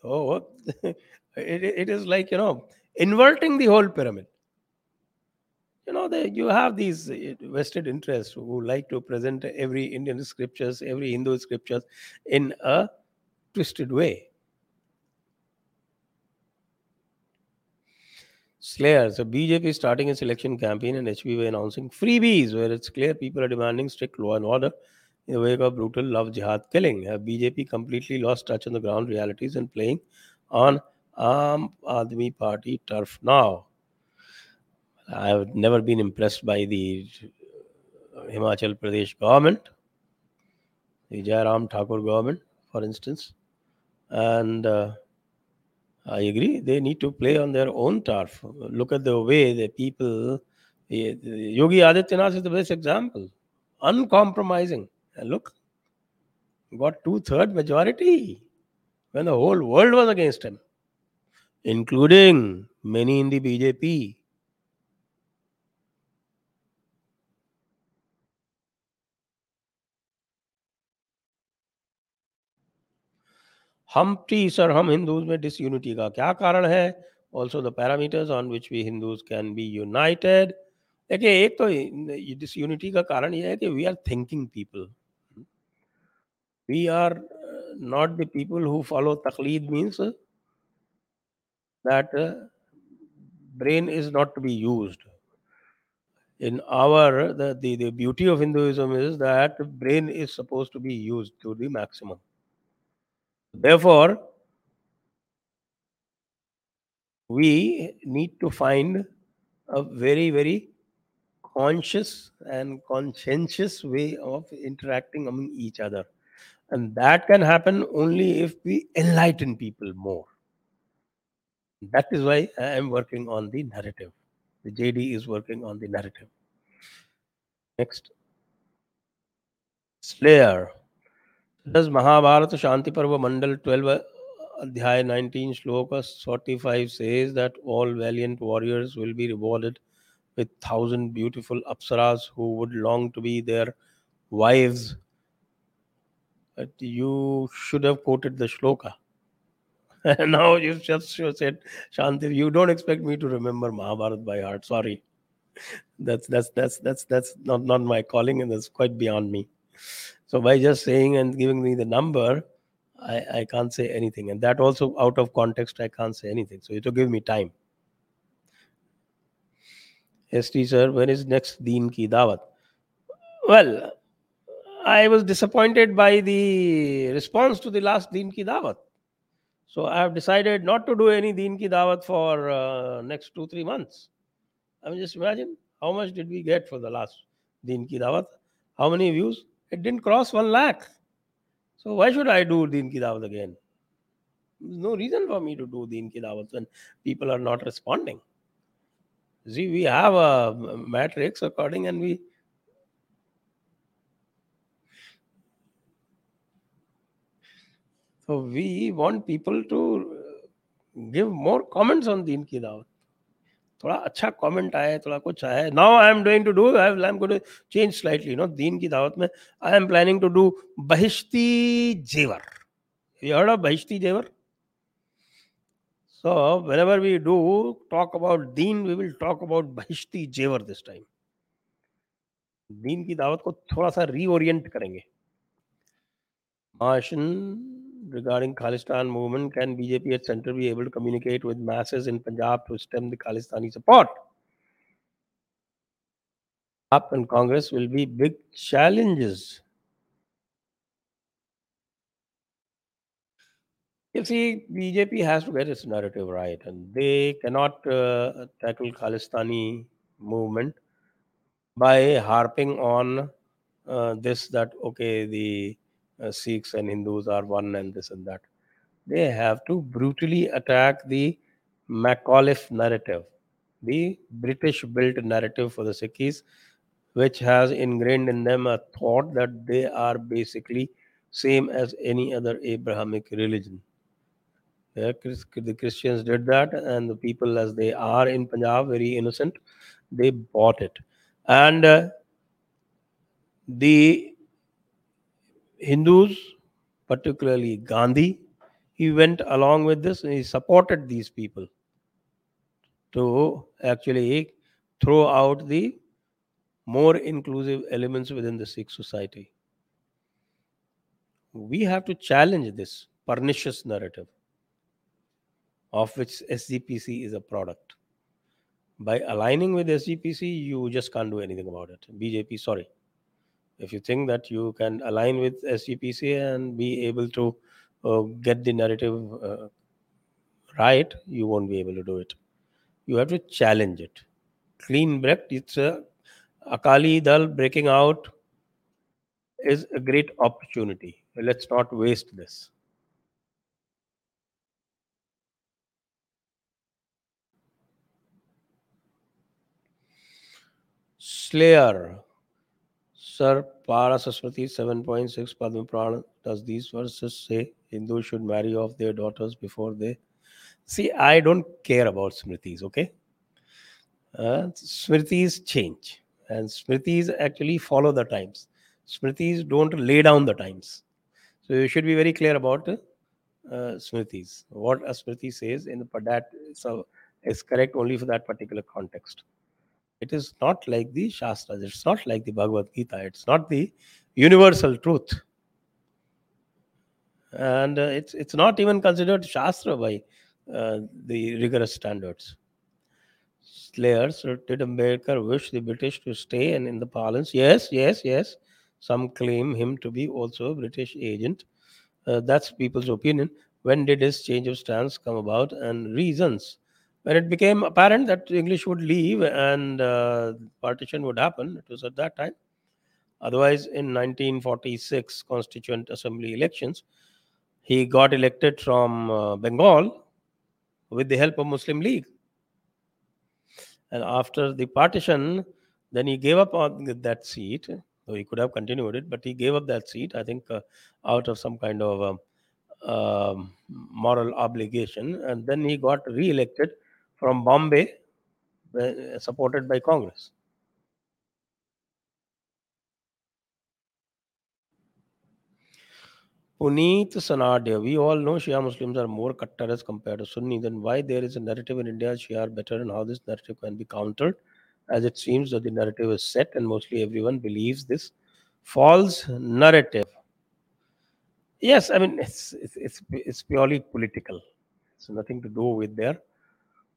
So it, it is like, you know, inverting the whole pyramid. You know, they, you have these uh, vested interests who like to present every Indian scriptures, every Hindu scriptures in a twisted way. Slayer. So BJP is starting its election campaign and HPV announcing freebies where it's clear people are demanding strict law and order in the wake of brutal love jihad killing. Have BJP completely lost touch on the ground realities and playing on Aam Aadmi Party turf now? I have never been impressed by the Himachal Pradesh government, the Jairam Thakur government, for instance. And uh, I agree. They need to play on their own turf. Look at the way the people. Eh, Yogi Adityanath is the best example. Uncompromising. And look, got two third majority when the whole world was against him, including many in the BJP. हम टी sir हम Hindus में disunity का क्या कारण है? Also the parameters on which we Hindus can be united देखिए, एक तो डिस यूनिटी का कारण यह है कि we are thinking people we are not the people who follow तकलीद means that brain is not to be use in our the beauty of Hinduism is that brain is suppose to be use to the maximum Therefore, we need to find a very, very conscious and conscientious way of interacting among each other. And that can happen only if we enlighten people more. That is why I am working on the narrative. The JD is working on the narrative. Next. Slayer. Does Mahabharata Shanti Parva Mandal 12 Adhyay 19 Shloka 45 says that all valiant warriors will be rewarded with thousand beautiful apsaras who would long to be their wives. But you should have quoted the shloka. And now you just said Shanti. You don't expect me to remember Mahabharata by heart. Sorry, that's that's that's that's that's not not my calling, and that's quite beyond me. So by just saying and giving me the number, I, I can't say anything. And that also out of context, I can't say anything. So you have to give me time. ST sir, when is next Deen ki Dawat? Well, I was disappointed by the response to the last Deen ki Dawat. So I have decided not to do any Deen ki Dawat for uh, next two, three months. I mean, just imagine how much did we get for the last Deen ki Dawat? How many views? It didn't cross one lakh. So why should I do Deen Ki Dawat again? There's no reason for me to do Deen Ki Dawat when people are not responding. See, we have a matrix according and we So we want people to give more comments on Deen Ki Dawat. थोड़ा अच्छा comment आया है, थोड़ा कुछ आया है। Now I am doing to do I am going to change slightly no दीन की दावत में। I am planning to do Bahishti Zewar you heard of Bahishti Zewar so whenever we do talk about Deen we will talk about Bahishti Zewar this time दीन की दावत को थोड़ा सा reorient करेंगे। Regarding Khalistan movement, can BJP at center be able to communicate with masses in Punjab to stem the Khalistani support? AAP and Congress will be big challenges. You see, BJP has to get its narrative right, and they cannot uh, tackle Khalistani movement by harping on uh, this that okay the uh, Sikhs and Hindus are one and this and that. They have to brutally attack the Macauliffe narrative, the British built narrative for the Sikhs, which has ingrained in them a thought that they are basically same as any other Abrahamic religion. The Christians did that, and the people, as they are in Punjab, very innocent, they bought it. And uh, the Hindus, particularly Gandhi, he went along with this and he supported these people to actually throw out the more inclusive elements within the Sikh society. We have to challenge this pernicious narrative of which SGPC is a product. By aligning with SGPC, you just can't do anything about it. BJP, sorry. If you think that you can align with SGPC and be able to uh, get the narrative uh, right, you won't be able to do it. You have to challenge it. Clean break, it's a Akali Dal breaking out is a great opportunity. Let's not waste this. Slayer. Sir Para Parashara Smriti 7.6 Padma Purana. Does these verses say Hindus should marry off their daughters before they? See, I don't care about Smritis, okay? Uh, Smritis change, and Smritis actually follow the times. Smritis don't lay down the times. So you should be very clear about uh, Smritis. What a Smriti says in the that so is correct only for that particular context. It is not like the Shastras, it's not like the Bhagavad Gita, it's not the universal truth. And uh, it's it's not even considered Shastra by uh, the rigorous standards. Slayers, did Ambedkar wish the British to stay and in the parlance? Yes, yes, yes. Some claim him to be also a British agent. Uh, that's people's opinion. When did his change of stance come about and reasons? When it became apparent that English would leave and uh, partition would happen, it was at that time. Otherwise, in 1946 Constituent Assembly elections, he got elected from uh, Bengal with the help of Muslim League. And after the partition, then he gave up on that seat. So he could have continued it, but he gave up that seat, I think, uh, out of some kind of um, uh, moral obligation. And then he got re elected from Bombay, uh, supported by Congress. Puneet Sanadia, we all know Shia Muslims are more Kattar as compared to Sunni. Then why there is a narrative in India Shia are better and how this narrative can be countered? As it seems that the narrative is set and mostly everyone believes this false narrative. Yes, I mean it's it's it's, it's purely political. It's nothing to do with their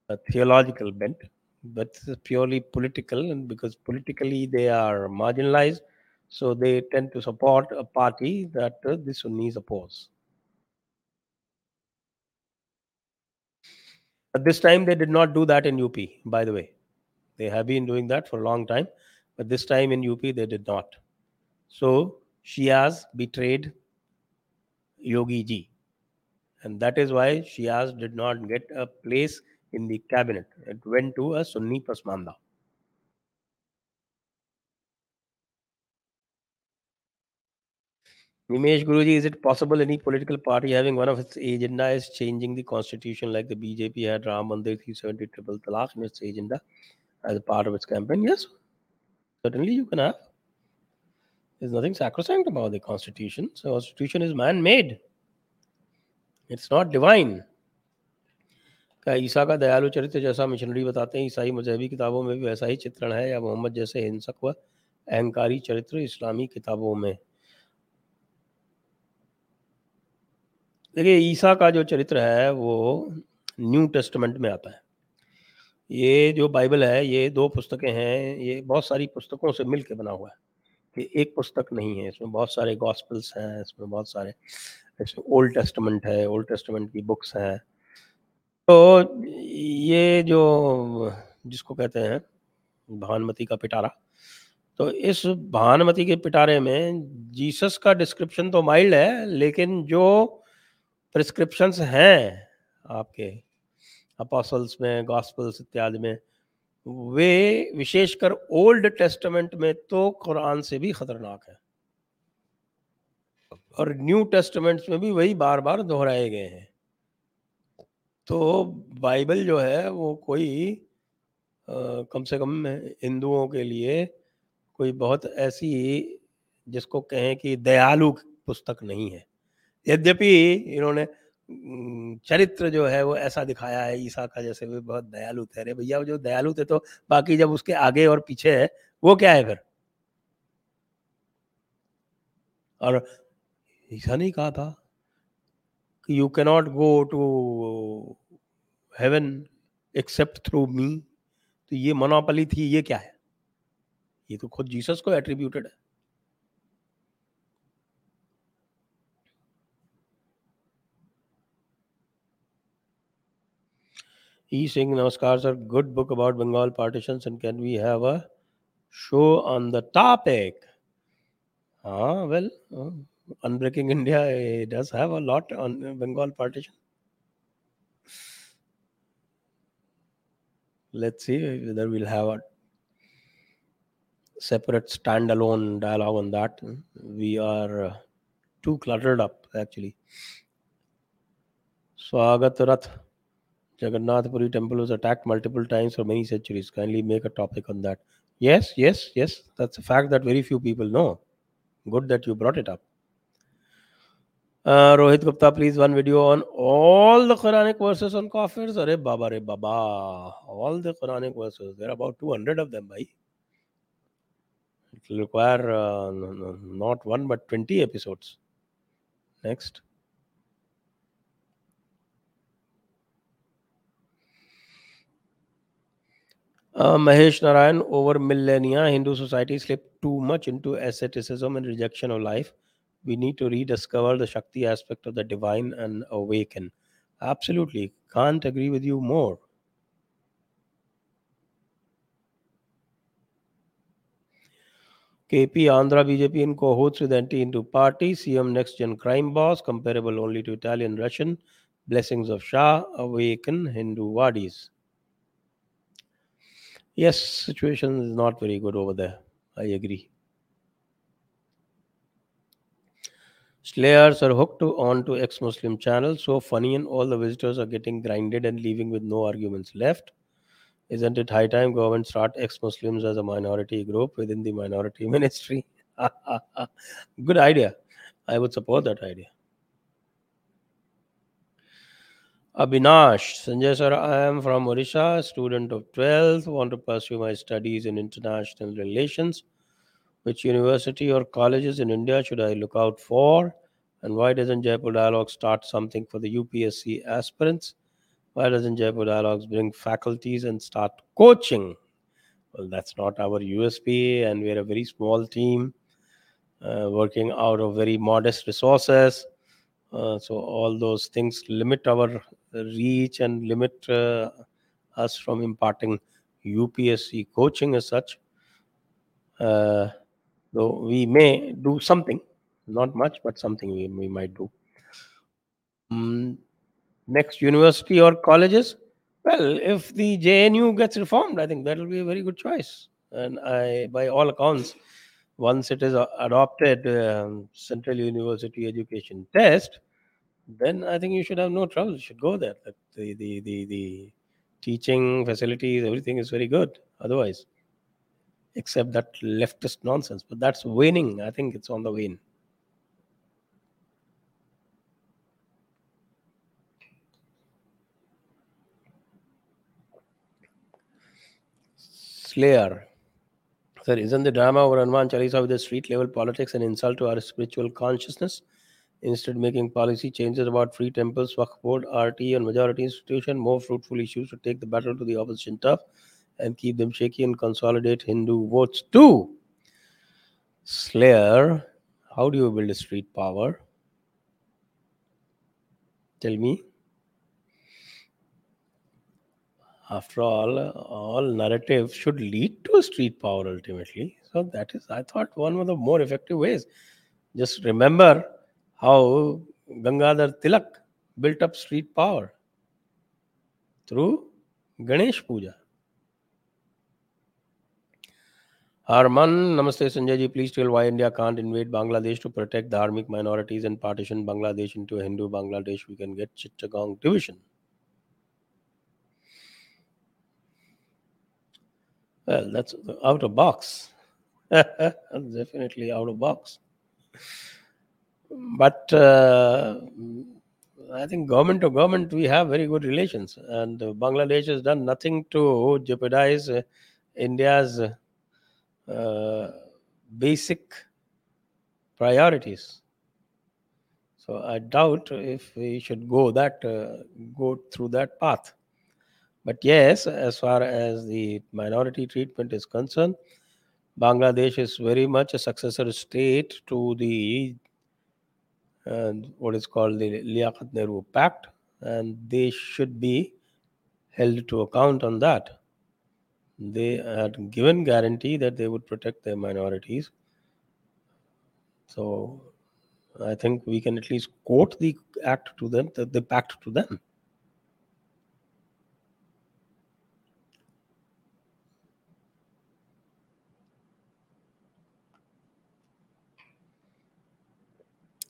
uh, theological bent, but purely political, and because politically they are marginalized so they tend to support a party that uh, the Sunnis oppose. But this time they did not do that in UP, by the way. They have been doing that for a long time, but this time in UP they did not. So Shias betrayed Yogi Ji. And that is why Shias did not get a place in the cabinet. It went to a Sunni Pasmanda. Nimesh Guruji, is it possible any political party having one of its agenda is changing the constitution like the BJP had Ram Mandir 370 triple talaq in its agenda as a part of its campaign? Yes, certainly you can have. There's nothing sacrosanct about the constitution. So constitution is man-made. It's not divine. ईसा का दयालु चरित्र जैसा missionary बताते हैं। ईसाई मजहबी किताबों में भी वैसा ही चित्रण है। या मोहम्मद जैसे हिंसक व अहंकारी चरित्र इस्लामी किताबों में। देखिए, ईसा का जो चरित्र है, वो न्यू टेस्टमेंट में आता है। ये जो बाइबल है, ये दो पुस्तकें हैं। ये बहुत सारी पुस्तकों से मिलके बना हुआ है। कि एक पुस्तक नहीं है। इसमें बहुत सारे गॉस्पल्स हैं, इसमें बहुत सारे, इसमें ओल्ड टेस्टमेंट है ओल्ड टेस्टमेंट की बुक्स हैं। तो ये जो जिसको कहते हैं, भानुमति का पिटारा तो इस भानुमति के पिटारे में जीसस का डिस्क्रिप्शन तो माइल्ड है, लेकिन जो प्रिस्क्रिप्शंस हैं आपके अपोसल्स में गॉस्पल्स इत्यादि में, वे विशेषकर ओल्ड टेस्टमेंट में तो कुरान से भी खतरनाक है। और न्यू टेस्टमेंट्स में भी वही बार बार दोहराए गए हैं। तो बाइबल जो है वो कोई आ, कम से कम हिंदुओं के लिए कोई बहुत ऐसी जिसको कहें कि दयालु पुस्तक नहीं है। यद्यपि इन्होंने चरित्र जो है वो ऐसा दिखाया है ईसा का जैसे वे बहुत दयालु थे। अरे भैया जो दयालु थे तो बाकी जब उसके आगे और पीछे है वो क्या है फिर? और ईसा नहीं कहा था you cannot go to heaven except through me तो ये मनोपली थी, ये क्या है? ये तो खुद जीसस को एट्रीब्यूटेड है। e ई सिंह नमस्कार sir good book about Bengal partition and can we have a show on the topic हाँ वेल. हाँ। Unbreaking India does have a lot on Bengal partition. Let's see whether we'll have a separate standalone dialogue on that. We are uh, too cluttered up actually. Swagat Rath. Jagannath Puri temple was attacked multiple times for many centuries. Kindly make a topic on that. Yes, yes, yes. That's a fact that very few people know. Good that you brought it up. Rohit Gupta please one video on all the Quranic verses on kafirs अरे बाबा रे बाबा all the Quranic verses there about 200 of them भाई it will require not one but 20 episodes next Mahesh Narayan over millennia Hindu society slip too much into asceticism and rejection of life We need to rediscover the Shakti aspect of the divine and awaken. Absolutely. Can't agree with you more. KP Andhra BJP in cohorts with anti-Hindu party, CM next gen crime boss, comparable only to Italian Russian, blessings of Shah, awaken Hindu wadis yes situation is not very good over there i agree Slayers are hooked to, on to ex-Muslim channels. So funny, and all the visitors are getting grinded and leaving with no arguments left. Isn't it high time government start ex-Muslims as a minority group within the minority ministry? Good idea. I would support that idea. Abhinash, Sanjay sir, I am from Odisha, student of 12th, want to pursue my studies in international relations. Which university or colleges in India should I look out for? And why doesn't Jaipur Dialogue start something for the UPSC aspirants? Why doesn't Jaipur Dialogues bring faculties and start coaching? Well, that's not our USP, and we're a very small team uh, working out of very modest resources. Uh, so all those things limit our reach and limit uh, us from imparting UPSC coaching as such. Though we may do something, not much, but something we, we might do. Um, next, university or colleges. Well, if the JNU gets reformed, I think that will be a very good choice. And I, by all accounts, once it is adopted um, Central University Education Test, then I think you should have no trouble. You should go there. The, the, the, the, the teaching facilities, everything is very good otherwise, except that leftist nonsense. But that's waning. I think it's on the wane. Slayer. Sir, isn't the drama over Hanuman Chalisa with the street level politics an insult to our spiritual consciousness? Instead, making policy changes about free temples, Waqf board, RT, and majority institution more fruitful issues to take the battle to the opposition turf and keep them shaky and consolidate Hindu votes too. Slayer, how do you build a street power? Tell me. After all, all narrative should lead to a street power ultimately. So that is, I thought, one of the more effective ways. Just remember how Gangadhar Tilak built up street power through Ganesh Puja. Harman, Namaste Sanjay ji, please tell why India can't invade Bangladesh to protect the dharmic minorities and partition Bangladesh into a Hindu Bangladesh. We can get Chittagong division. Well, that's out of box. Definitely out of box. But uh, I think government to government, we have very good relations, and Bangladesh has done nothing to jeopardize uh, India's uh, basic priorities. So I doubt if we should go that uh, go through that path. But yes, as far as the minority treatment is concerned, Bangladesh is very much a successor state to the uh, what is called the Liaquat Nehru Pact, and they should be held to account on that. They had given guarantee that they would protect their minorities. So I think we can at least quote the act to them, the, the pact to them.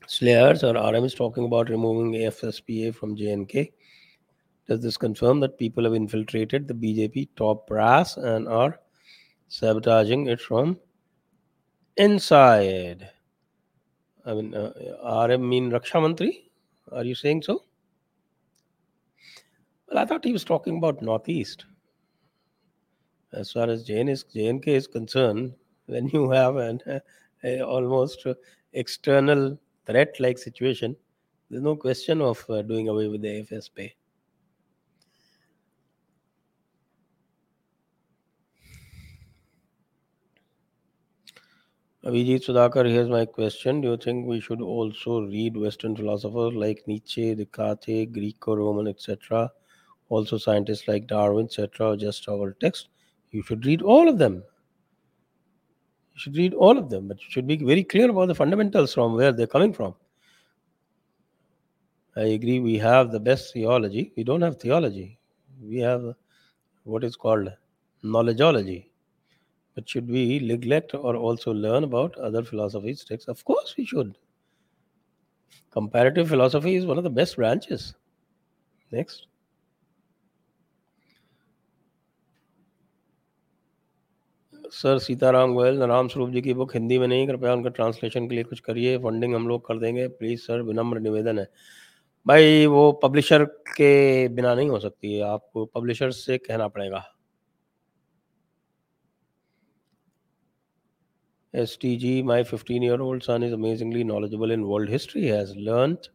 Slayers or RM is talking about removing AFSPA from JNK. Does this confirm that people have infiltrated the BJP top brass and are sabotaging it from inside? I mean, uh, RM mean Raksha Mantri? Are you saying so? Well, I thought he was talking about Northeast. As far as JN is, JNK is concerned, when you have an a almost external threat like situation, there's no question of uh, doing away with the AFSPA. Avijit Sudhakar, here's my question. Do you think we should also read Western philosophers like Nietzsche, Descartes, or Roman, etc., also scientists like Darwin, etc., or just our text? You should read all of them. You should read all of them, but you should be very clear about the fundamentals from where they're coming from. I agree, we have the best theology. We don't have theology. We have what is called knowledgeology. But should we neglect or also learn about other philosophies texts? Of course, we should. Comparative philosophy is one of the best branches. Next. Sir Sitaram Goel Ram Swarup ji की book Hindi में नहीं कृपया उनका translation के लिए कुछ करिए funding हम लोग कर देंगे प्लीज़ सर विनम्र निवेदन है भाई वो पब्लिशर के बिना नहीं हो सकती है आपको पब्लिशर से कहना पड़ेगा STG, my 15 year old son is amazingly knowledgeable in world history. He has learnt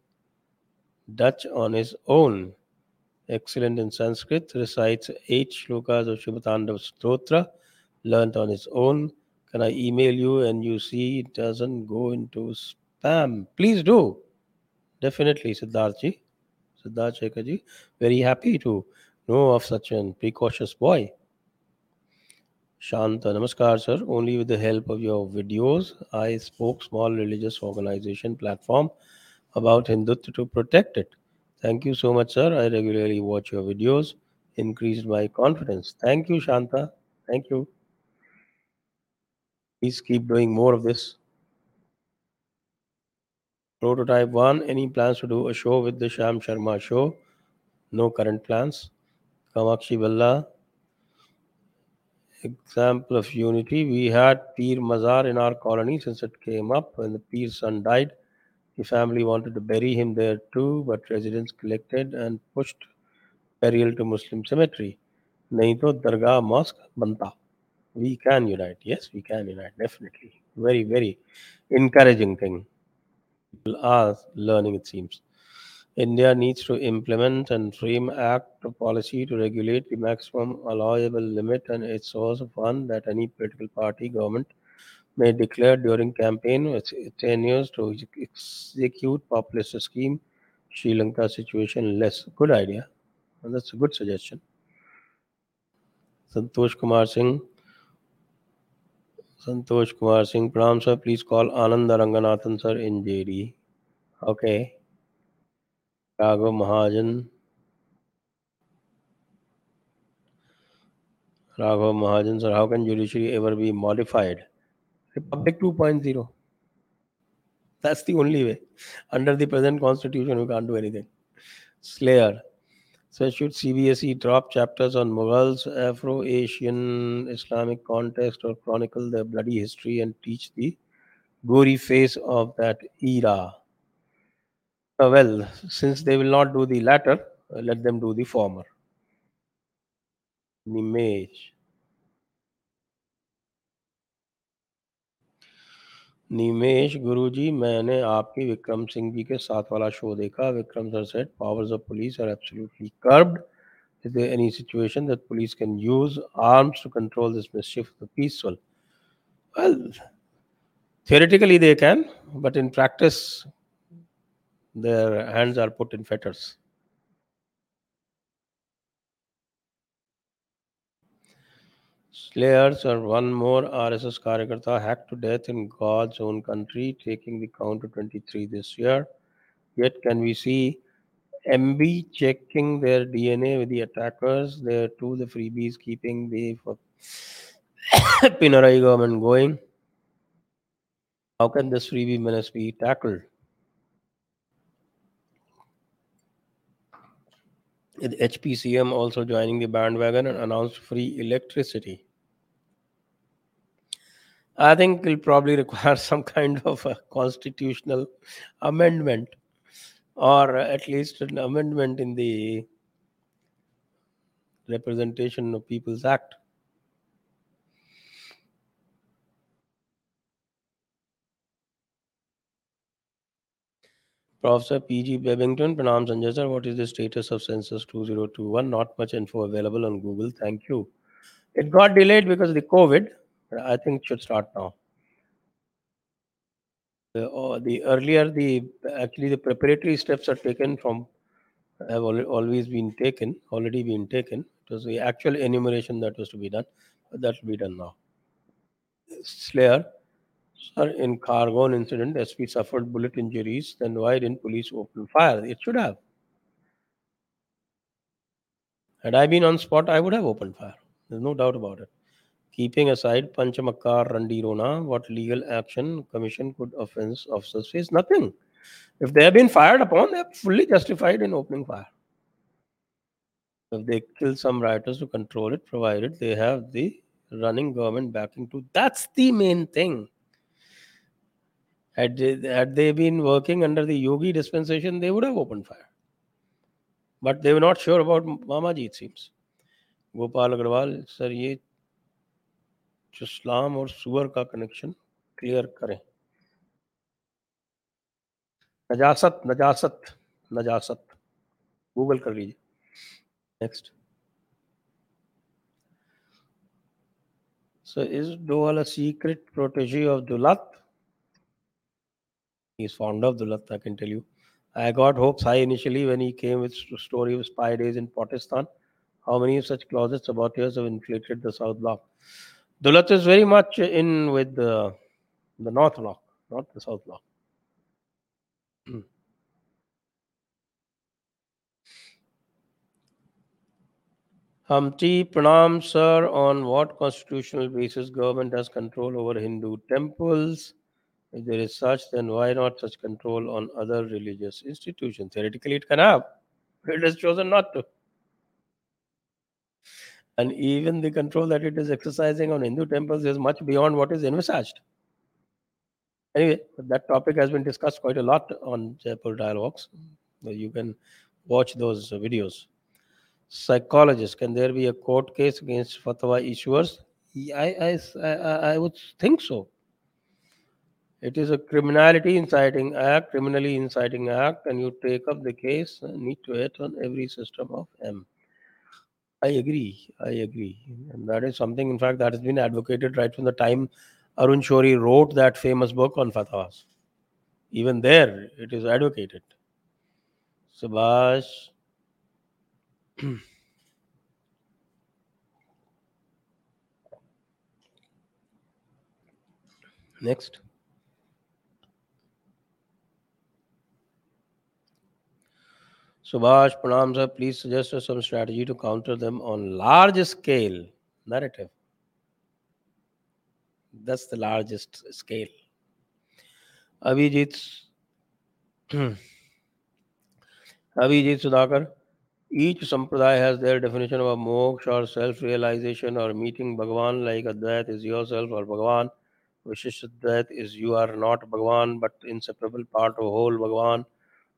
Dutch on his own. Excellent in Sanskrit, recites eight shlokas of Shiva Tandav Stotra, learnt on his own. Can I email you and you see it doesn't go into spam? Please do. Definitely, Siddharthji. Siddharth Shekharji. Very happy to know of such an precocious boy. Shanta, Namaskar, sir. Only with the help of your videos, I spoke small religious organization platform about Hindutva to protect it. Thank you so much, sir. I regularly watch your videos. Increased my confidence. Thank you, Shanta. Thank you. Please keep doing more of this. Prototype 1 Any plans to do a show with the Sham Sharma show? No current plans. Kamakshi Balla Example of unity. We had Peer Mazar in our colony since it came up. When the Peer's son died, the family wanted to bury him there too, but residents collected and pushed burial to Muslim cemetery. नहीं तो दरगाह mask बनता we can unite yes we can unite definitely very very encouraging thing people are learning it seems india needs to implement and frame act policy to regulate the maximum allowable limit and its source of fund that any political party government may declare during campaign with tenures to execute populist scheme sri lanka situation less good idea and that's a good suggestion santosh kumar singh Santosh Kumar Singh. Pranam sir, please call Anand Ranganathan sir in JD. Okay. Raghav Mahajan. Raghav Mahajan sir, how can judiciary ever be modified? Republic 2.0. That's the only way. Under the present constitution, we can't do anything. Slayer. So should CBSE drop chapters on Mughals, Afro-Asian Islamic context or chronicle their bloody history and teach the gory face of that era? uh, well since they will not do the latter uh, let them do the former. Nimesh निमेश गुरुजी मैंने आपकी विक्रम सिंह जी के साथ वाला show देखा। Vikram sir set powers of police are absolutely curbed is there any situation that police can use arms to control this mischief the peaceful well theoretically they can but in practice their hands are put in fetters Slayers are one more RSS Karyakarta hacked to death in God's own country, taking the count to 23 this year. Yet, can we see MB checking their DNA with the attackers? There too, the freebies keeping the Pinarayi government going. How can this freebie menace be tackled? With HPCM also joining the bandwagon and announced free electricity. I think it will probably require some kind of a constitutional amendment or at least an amendment in the Representation of People's Act. Professor P.G. Bebington, Pranam Sanjay sir, what is the status of Census 2021? Not much info available on Google. Thank you. It got delayed because of the COVID. I think it should start now. The, uh, the earlier the actually the preparatory steps are taken from have al- always been taken, already been taken. It was the actual enumeration that was to be done. That will be done now. Slayer, Sir, in Khargon incident, SP suffered bullet injuries. Then why didn't police open fire? It should have. Had I been on spot, I would have opened fire. There's no doubt about it. Keeping aside Panchamakar Randirona, what legal action commission could offense officers face? Nothing. If they have been fired upon, they are fully justified in opening fire. If they kill some rioters to control it, provided they have the running government backing to. That's the main thing. Had they, had they been working under the Yogi dispensation, they would have opened fire. But they were not sure about Mamaji, it seems. Gopal Agarwal sir ये Islam और सुअर का connection clear करें नजासत नजासत नजासत Google कर लीजिए next So is Doal a secret protege of Dulat? He's fond of Dulat, I can tell you. I got hopes high initially when he came with st- story of spy days in Pakistan. How many such closets about years have inflated the South Block? Dulat is very much in with the, the North Block, not the South Block. Hmm. Humpty Pranam, sir, on what constitutional basis government has control over Hindu temples? If there is such, then why not such control on other religious institutions? Theoretically, it can have. It has chosen not to. And even the control that it is exercising on Hindu temples is much beyond what is envisaged. Anyway, that topic has been discussed quite a lot on Jaipur Dialogues. You can watch those videos. Psychologists, can there be a court case against fatwa issuers? I, I, I, I would think so. It is a criminality inciting act, criminally inciting act, and you take up the case, need to hit on every system of M. I agree. I agree. And that is something, in fact, that has been advocated right from the time Arun Shourie wrote that famous book on fatwas. Even there, it is advocated. Subhash. Next. Subhash Pranam sir, please suggest us some strategy to counter them on large scale narrative. That's the largest scale. Abhijit Abhijit Sudhakar, each sampradaya has their definition of a moksha or self-realization or meeting Bhagavan like Advait is yourself or Bhagavan. Vishishtadvait is you are not Bhagavan but inseparable part of whole Bhagavan.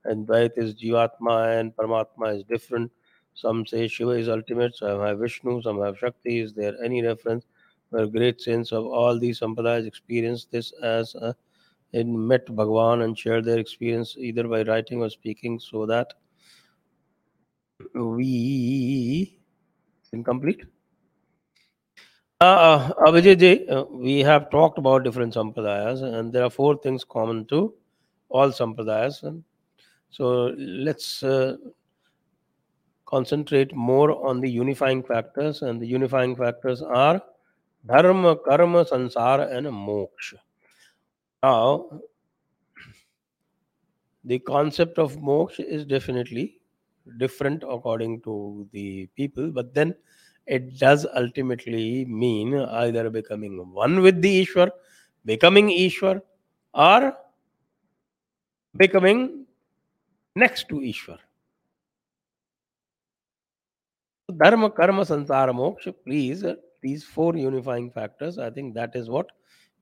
And Dvait is Jivatma and Paramatma is different. Some say Shiva is ultimate, some have Vishnu, some have Shakti. Is there any reference where great saints of all these sampradayas experience this as a, in met Bhagavan and share their experience either by writing or speaking so that we incomplete? Uh, Abhijit uh, we have talked about different sampradayas and there are four things common to all sampradayas. And so let's uh, concentrate more on the unifying factors, and the unifying factors are dharma, karma, sansara, and moksha. Now, the concept of moksha is definitely different according to the people, but then it does ultimately mean either becoming one with the Ishwar, becoming Ishwar, or becoming next to Ishwar. Dharma, karma, sansara, moksha, please, uh, these four unifying factors, I think that is what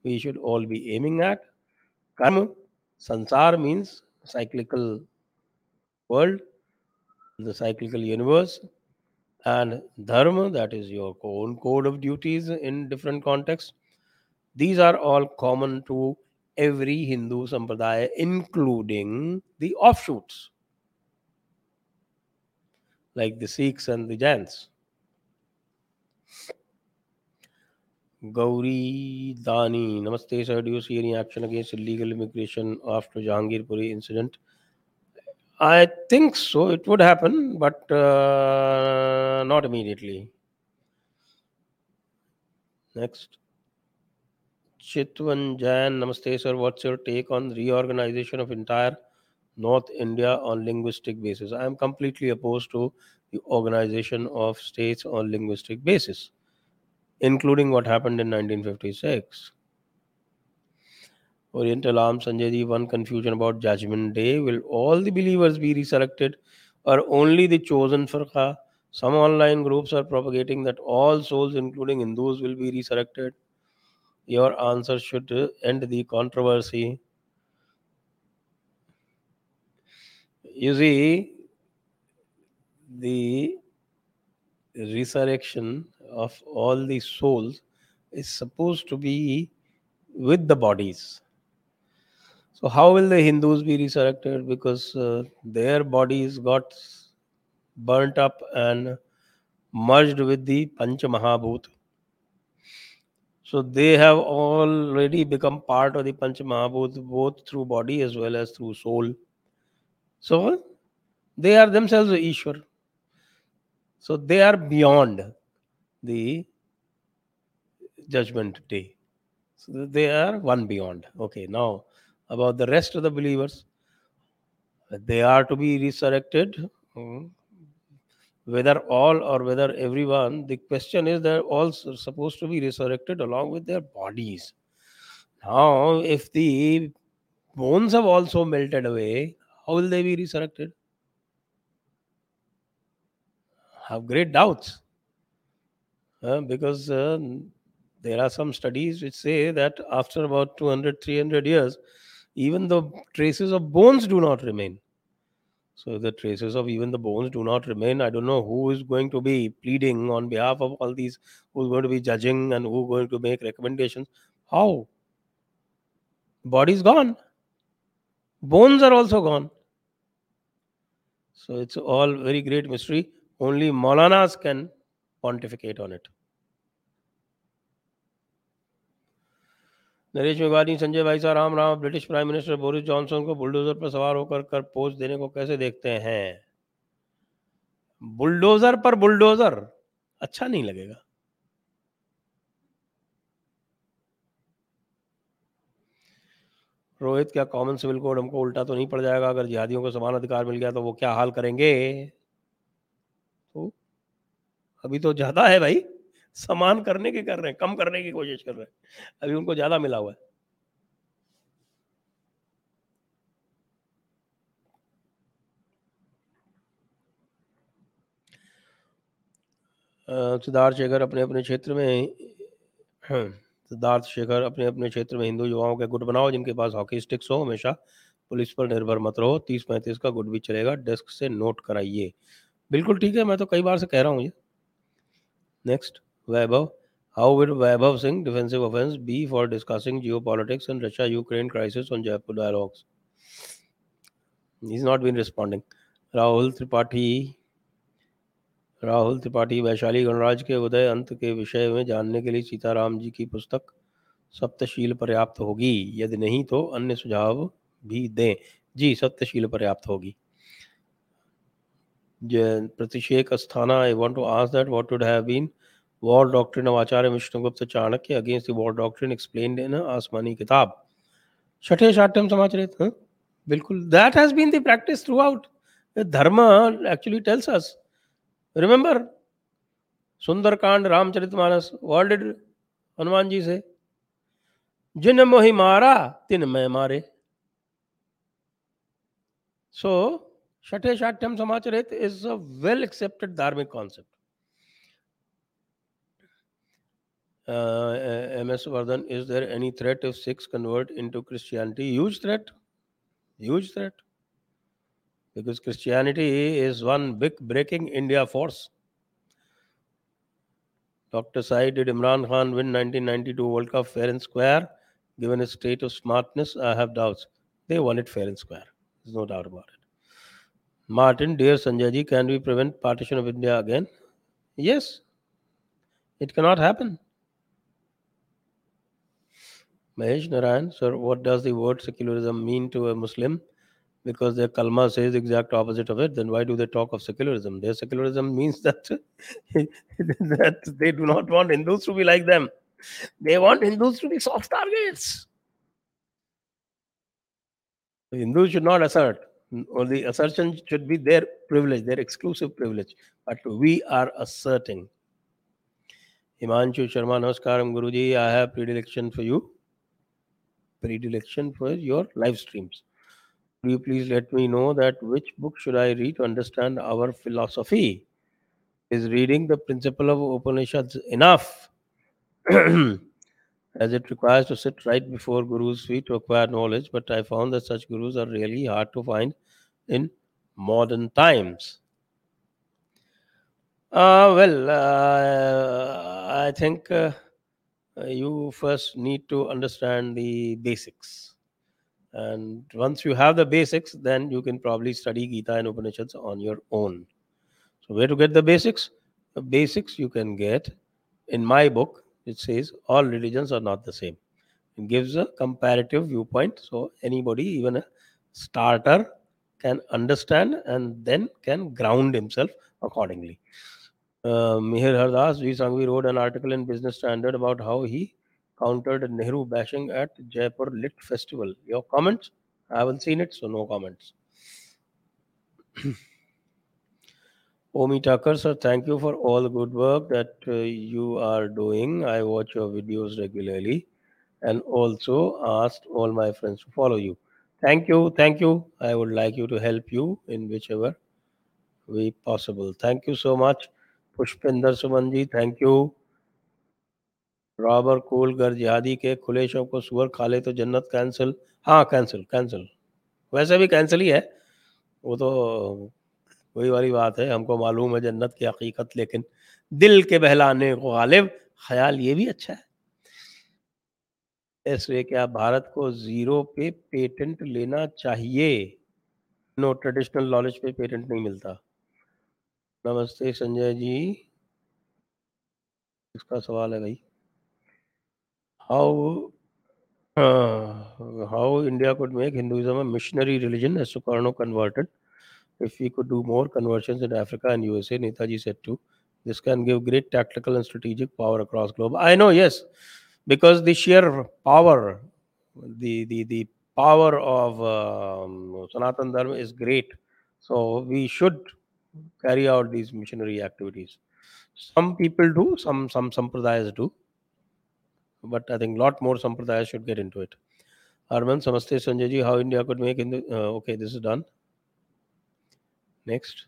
we should all be aiming at. Karma, sansara means cyclical world, the cyclical universe, and dharma, that is your own code of duties in different contexts. These are all common to every Hindu sampradaya, including the offshoots, like the Sikhs and the Jains. Gauri Dani, Namaste sir. Do you see any action against illegal immigration after Jahangirpuri incident? I think so. It would happen, but uh, not immediately. Next. Chitwan Jain, Namaste sir. What's your take on reorganization of entire North India on linguistic basis? I am completely opposed to the organization of states on linguistic basis including what happened in 1956. Oriental Arm Sanjay one confusion about Judgment Day. Will all the believers be resurrected or only the chosen farqa? Some online groups are propagating that all souls, including Hindus, will be resurrected. Your answer should end the controversy. You see, the resurrection of all the souls is supposed to be with the bodies. So, how will the Hindus be resurrected? Because uh, their bodies got burnt up and merged with the Pancha Mahabhut. So, they have already become part of the Mahabhut both through body as well as through soul. So, they are themselves Ishwar. So, they are beyond the judgment day. So they are one beyond. Okay, now about the rest of the believers, they are to be resurrected hmm, whether all or whether everyone, the question is they're all supposed to be resurrected along with their bodies. Now, if the bones have also melted away, how will they be resurrected? Have great doubts. Uh, because uh, there are some studies which say that after about 200, 300 years, even the traces of bones do not remain. So the traces of even the bones do not remain. I don't know who is going to be pleading on behalf of all these, who's going to be judging and who's going to make recommendations. How? Body's gone. Bones are also gone. So it's all very great mystery. Only Maulanas can pontificate on it. Naresh Mewani Sanjay भाई साहब, Ram Ram, British prime minister Boris Johnson को bulldozer पर सवार होकर कर post देने को कैसे देखते हैं? बुलडोजर पर बुलडोजर अच्छा नहीं लगेगा। रोहित, क्या कॉमन सिविल कोड हमको उल्टा तो नहीं पड़ जाएगा? अगर जिहादियों को समान अधिकार मिल गया तो वो क्या हाल करेंगे? तो अभी तो ज़्यादा है भाई। समान करने के कर रहे हैं, कम करने की कोशिश कर रहे हैं। अभी उनको ज़्यादा मिला हुआ है। सिद्धार्थ शेखर अपने अपने क्षेत्र में सिद्धार्थ शेखर अपने अपने क्षेत्र में हिंदू युवाओं के गुट बनाओ, जिनके पास हॉकी स्टिक्स हो हमेशा। पुलिस पर निर्भर मत रहो, तीस पैंतीस का गुट भी चलेगा, डेस्क से नोट कराइए। बिल्कुल ठीक है, मैं तो कई बार से कह रहा हूँ ये। Next. Vaibhav how will Vaibhav Singh defensive offence be for discussing geopolitics and Russia Ukraine crisis on Jaipur dialogues is not been responding Rahul Tripathi Rahul Tripathi Vaishali गणराज के उदय अंत के विषय में जानने के लिए सीताराम जी की पुस्तक सप्तशील पर्याप्त होगी। यदि नहीं तो अन्य सुझाव भी दें। जी, सप्तशील पर्याप्त होगी। Pratishek Asthana I want to ask that what would have been war doctrine of Acharya Vishnugupta Chanakya against the war doctrine explained in आसमानी किताब छठे शाठ्यम समाचरित हाँ? बिल्कुल that has been the practice throughout dharma actually tells us remember Sundarkand Ramcharitmanas what did Hanuman ji से जिन मोहि मारा तिन मैं मारे सो छठे शाठ्यम समाचरित इज़ अ वेल एक्सेप्टेड धार्मिक concept uh, ms vardhan is there any threat if sikhs convert into christianity huge threat huge threat because christianity is one big breaking india force Dr. Sai, did Imran Khan win 1992 World Cup fair and square? Given his state of smartness, I have doubts. They won it fair and square. There's no doubt about it. Martin, dear Sanjay ji, can we prevent partition of India again? Yes. It cannot happen. Mahesh Narayan, sir, what does the word secularism mean to a Muslim? Because their kalma says the exact opposite of it, then why do they talk of secularism? Their secularism means that, that they do not want Hindus to be like them. They want Hindus to be soft targets. Hindus should not assert, or the assertion should be their privilege, their exclusive privilege. But we are asserting. Himanshu Sharma, Namaskaram Guruji. I have predilection for you. Predilection for your live streams. Will you please let me know that which book should I read to understand our philosophy? Is reading the principle of Upanishads enough? as it requires to sit right before Guru's feet to acquire knowledge, but I found that such Gurus are really hard to find in modern times. Uh, well, uh, I think uh, Uh, you first need to understand the basics. And once you have the basics, then you can probably study Gita and Upanishads on your own. So, where to get the basics? The basics you can get in my book. It says all religions are not the same. It gives a comparative viewpoint. So, anybody, even a starter, can understand and then can ground himself accordingly. Uh, Mihir Hardas, G. Sangvi wrote an article in Business Standard about how he countered Nehru bashing at Jaipur Lit Festival. Your comments? I haven't seen it, so no comments. Omi Tucker, sir, thank you for all the good work that uh, you are doing. I watch your videos regularly and also asked all my friends to follow you. Thank you, thank you. I would like you to help you in whichever way possible. Thank you so much. Pushpinder ji thank you robber कोल गर जिहादी के खुले शव को सुअर खा ले तो जन्नत कैंसिल हाँ कैंसिल कैंसिल वैसे भी कैंसिल ही है। वो तो वही वाली बात है, हमको मालूम है जन्नत की हकीकत, लेकिन दिल के बहलाने को गालिब, ख्याल ये भी अच्छा है। ऐसे क्या भारत को ज़ीरो पे पेटेंट लेना चाहिए। नो ट्रेडिशनल नॉलेज पे पेटेंट नहीं मिलता। नमस्ते संजय जी। इसका सवाल है भाई। How how India could make Hinduism a missionary religion as Sukarno converted if you could do more conversion in Africa and USA Netaji said to this can give great tactical and strategic power across globe I know yes because the share power the the the power of Sanatan Dharma is great so we should carry out these missionary activities. Some people do, some some sampradayas do but I think a lot more sampradayas should get into it. Arman, Samaste Sanjay ji, how India could make Hindu. Uh, okay, this is done. Next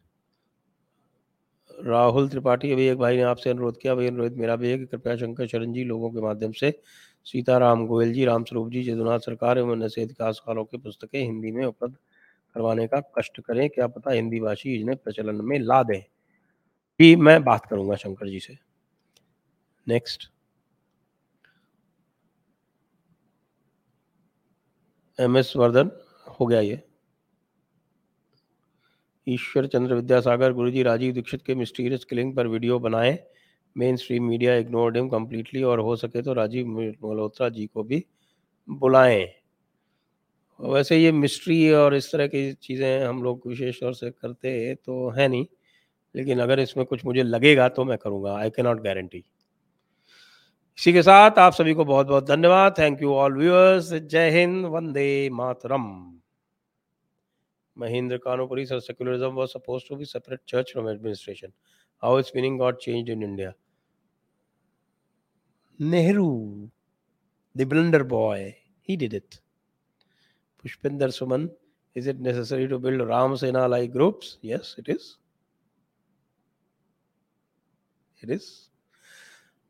Rahul Tripathi अभी एक भाई ने आपसे अनुरोध किया भाई अनुरोध मेरा भी है कि कृपया शंकर शरण जी लोगों के माध्यम से सीताराम गोयल जी रामस्वरूप जी जदुनाथ सरकार एवं अन्य इतिहासकारों की पुस्तकें हिंदी में उपलब्ध करवाने का कष्ट करें, क्या पता हिंदी भाषी इन्हें प्रचलन में ला दें। भी मैं बात करूँगा शंकर जी से। नेक्स्ट एम एस वर्धन, हो गया ये। ईश्वर चंद्र विद्यासागर, गुरुजी राजीव दीक्षित के मिस्टीरियस किलिंग पर वीडियो बनाए। Mainstream media ignored him completely और हो सके तो राजीव मल्होत्रा जी को भी बुलाएँ। वैसे ये मिस्ट्री और इस तरह की चीज़ें हम लोग विशेष तौर से करते तो है नहीं, लेकिन अगर इसमें कुछ मुझे लगेगा तो मैं करूँगा आई के नॉट गारंटी इसी के साथ आप सभी को बहुत बहुत धन्यवाद। थैंक यू ऑल व्यूअर्स जय Hind, Vande Mataram. Mahendra Kanopuri sir secularism was suppose to be separate church from administration how is meaning got changed in India Nehru the blunder boy he did it Pushpinder Suman, is it necessary to build Ram Sena like groups? Yes, it is. It is.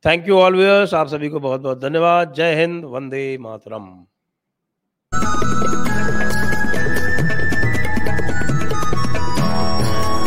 Thank you all viewers आप सभी को बहुत बहुत धन्यवाद जय हिंद वंदे मातरम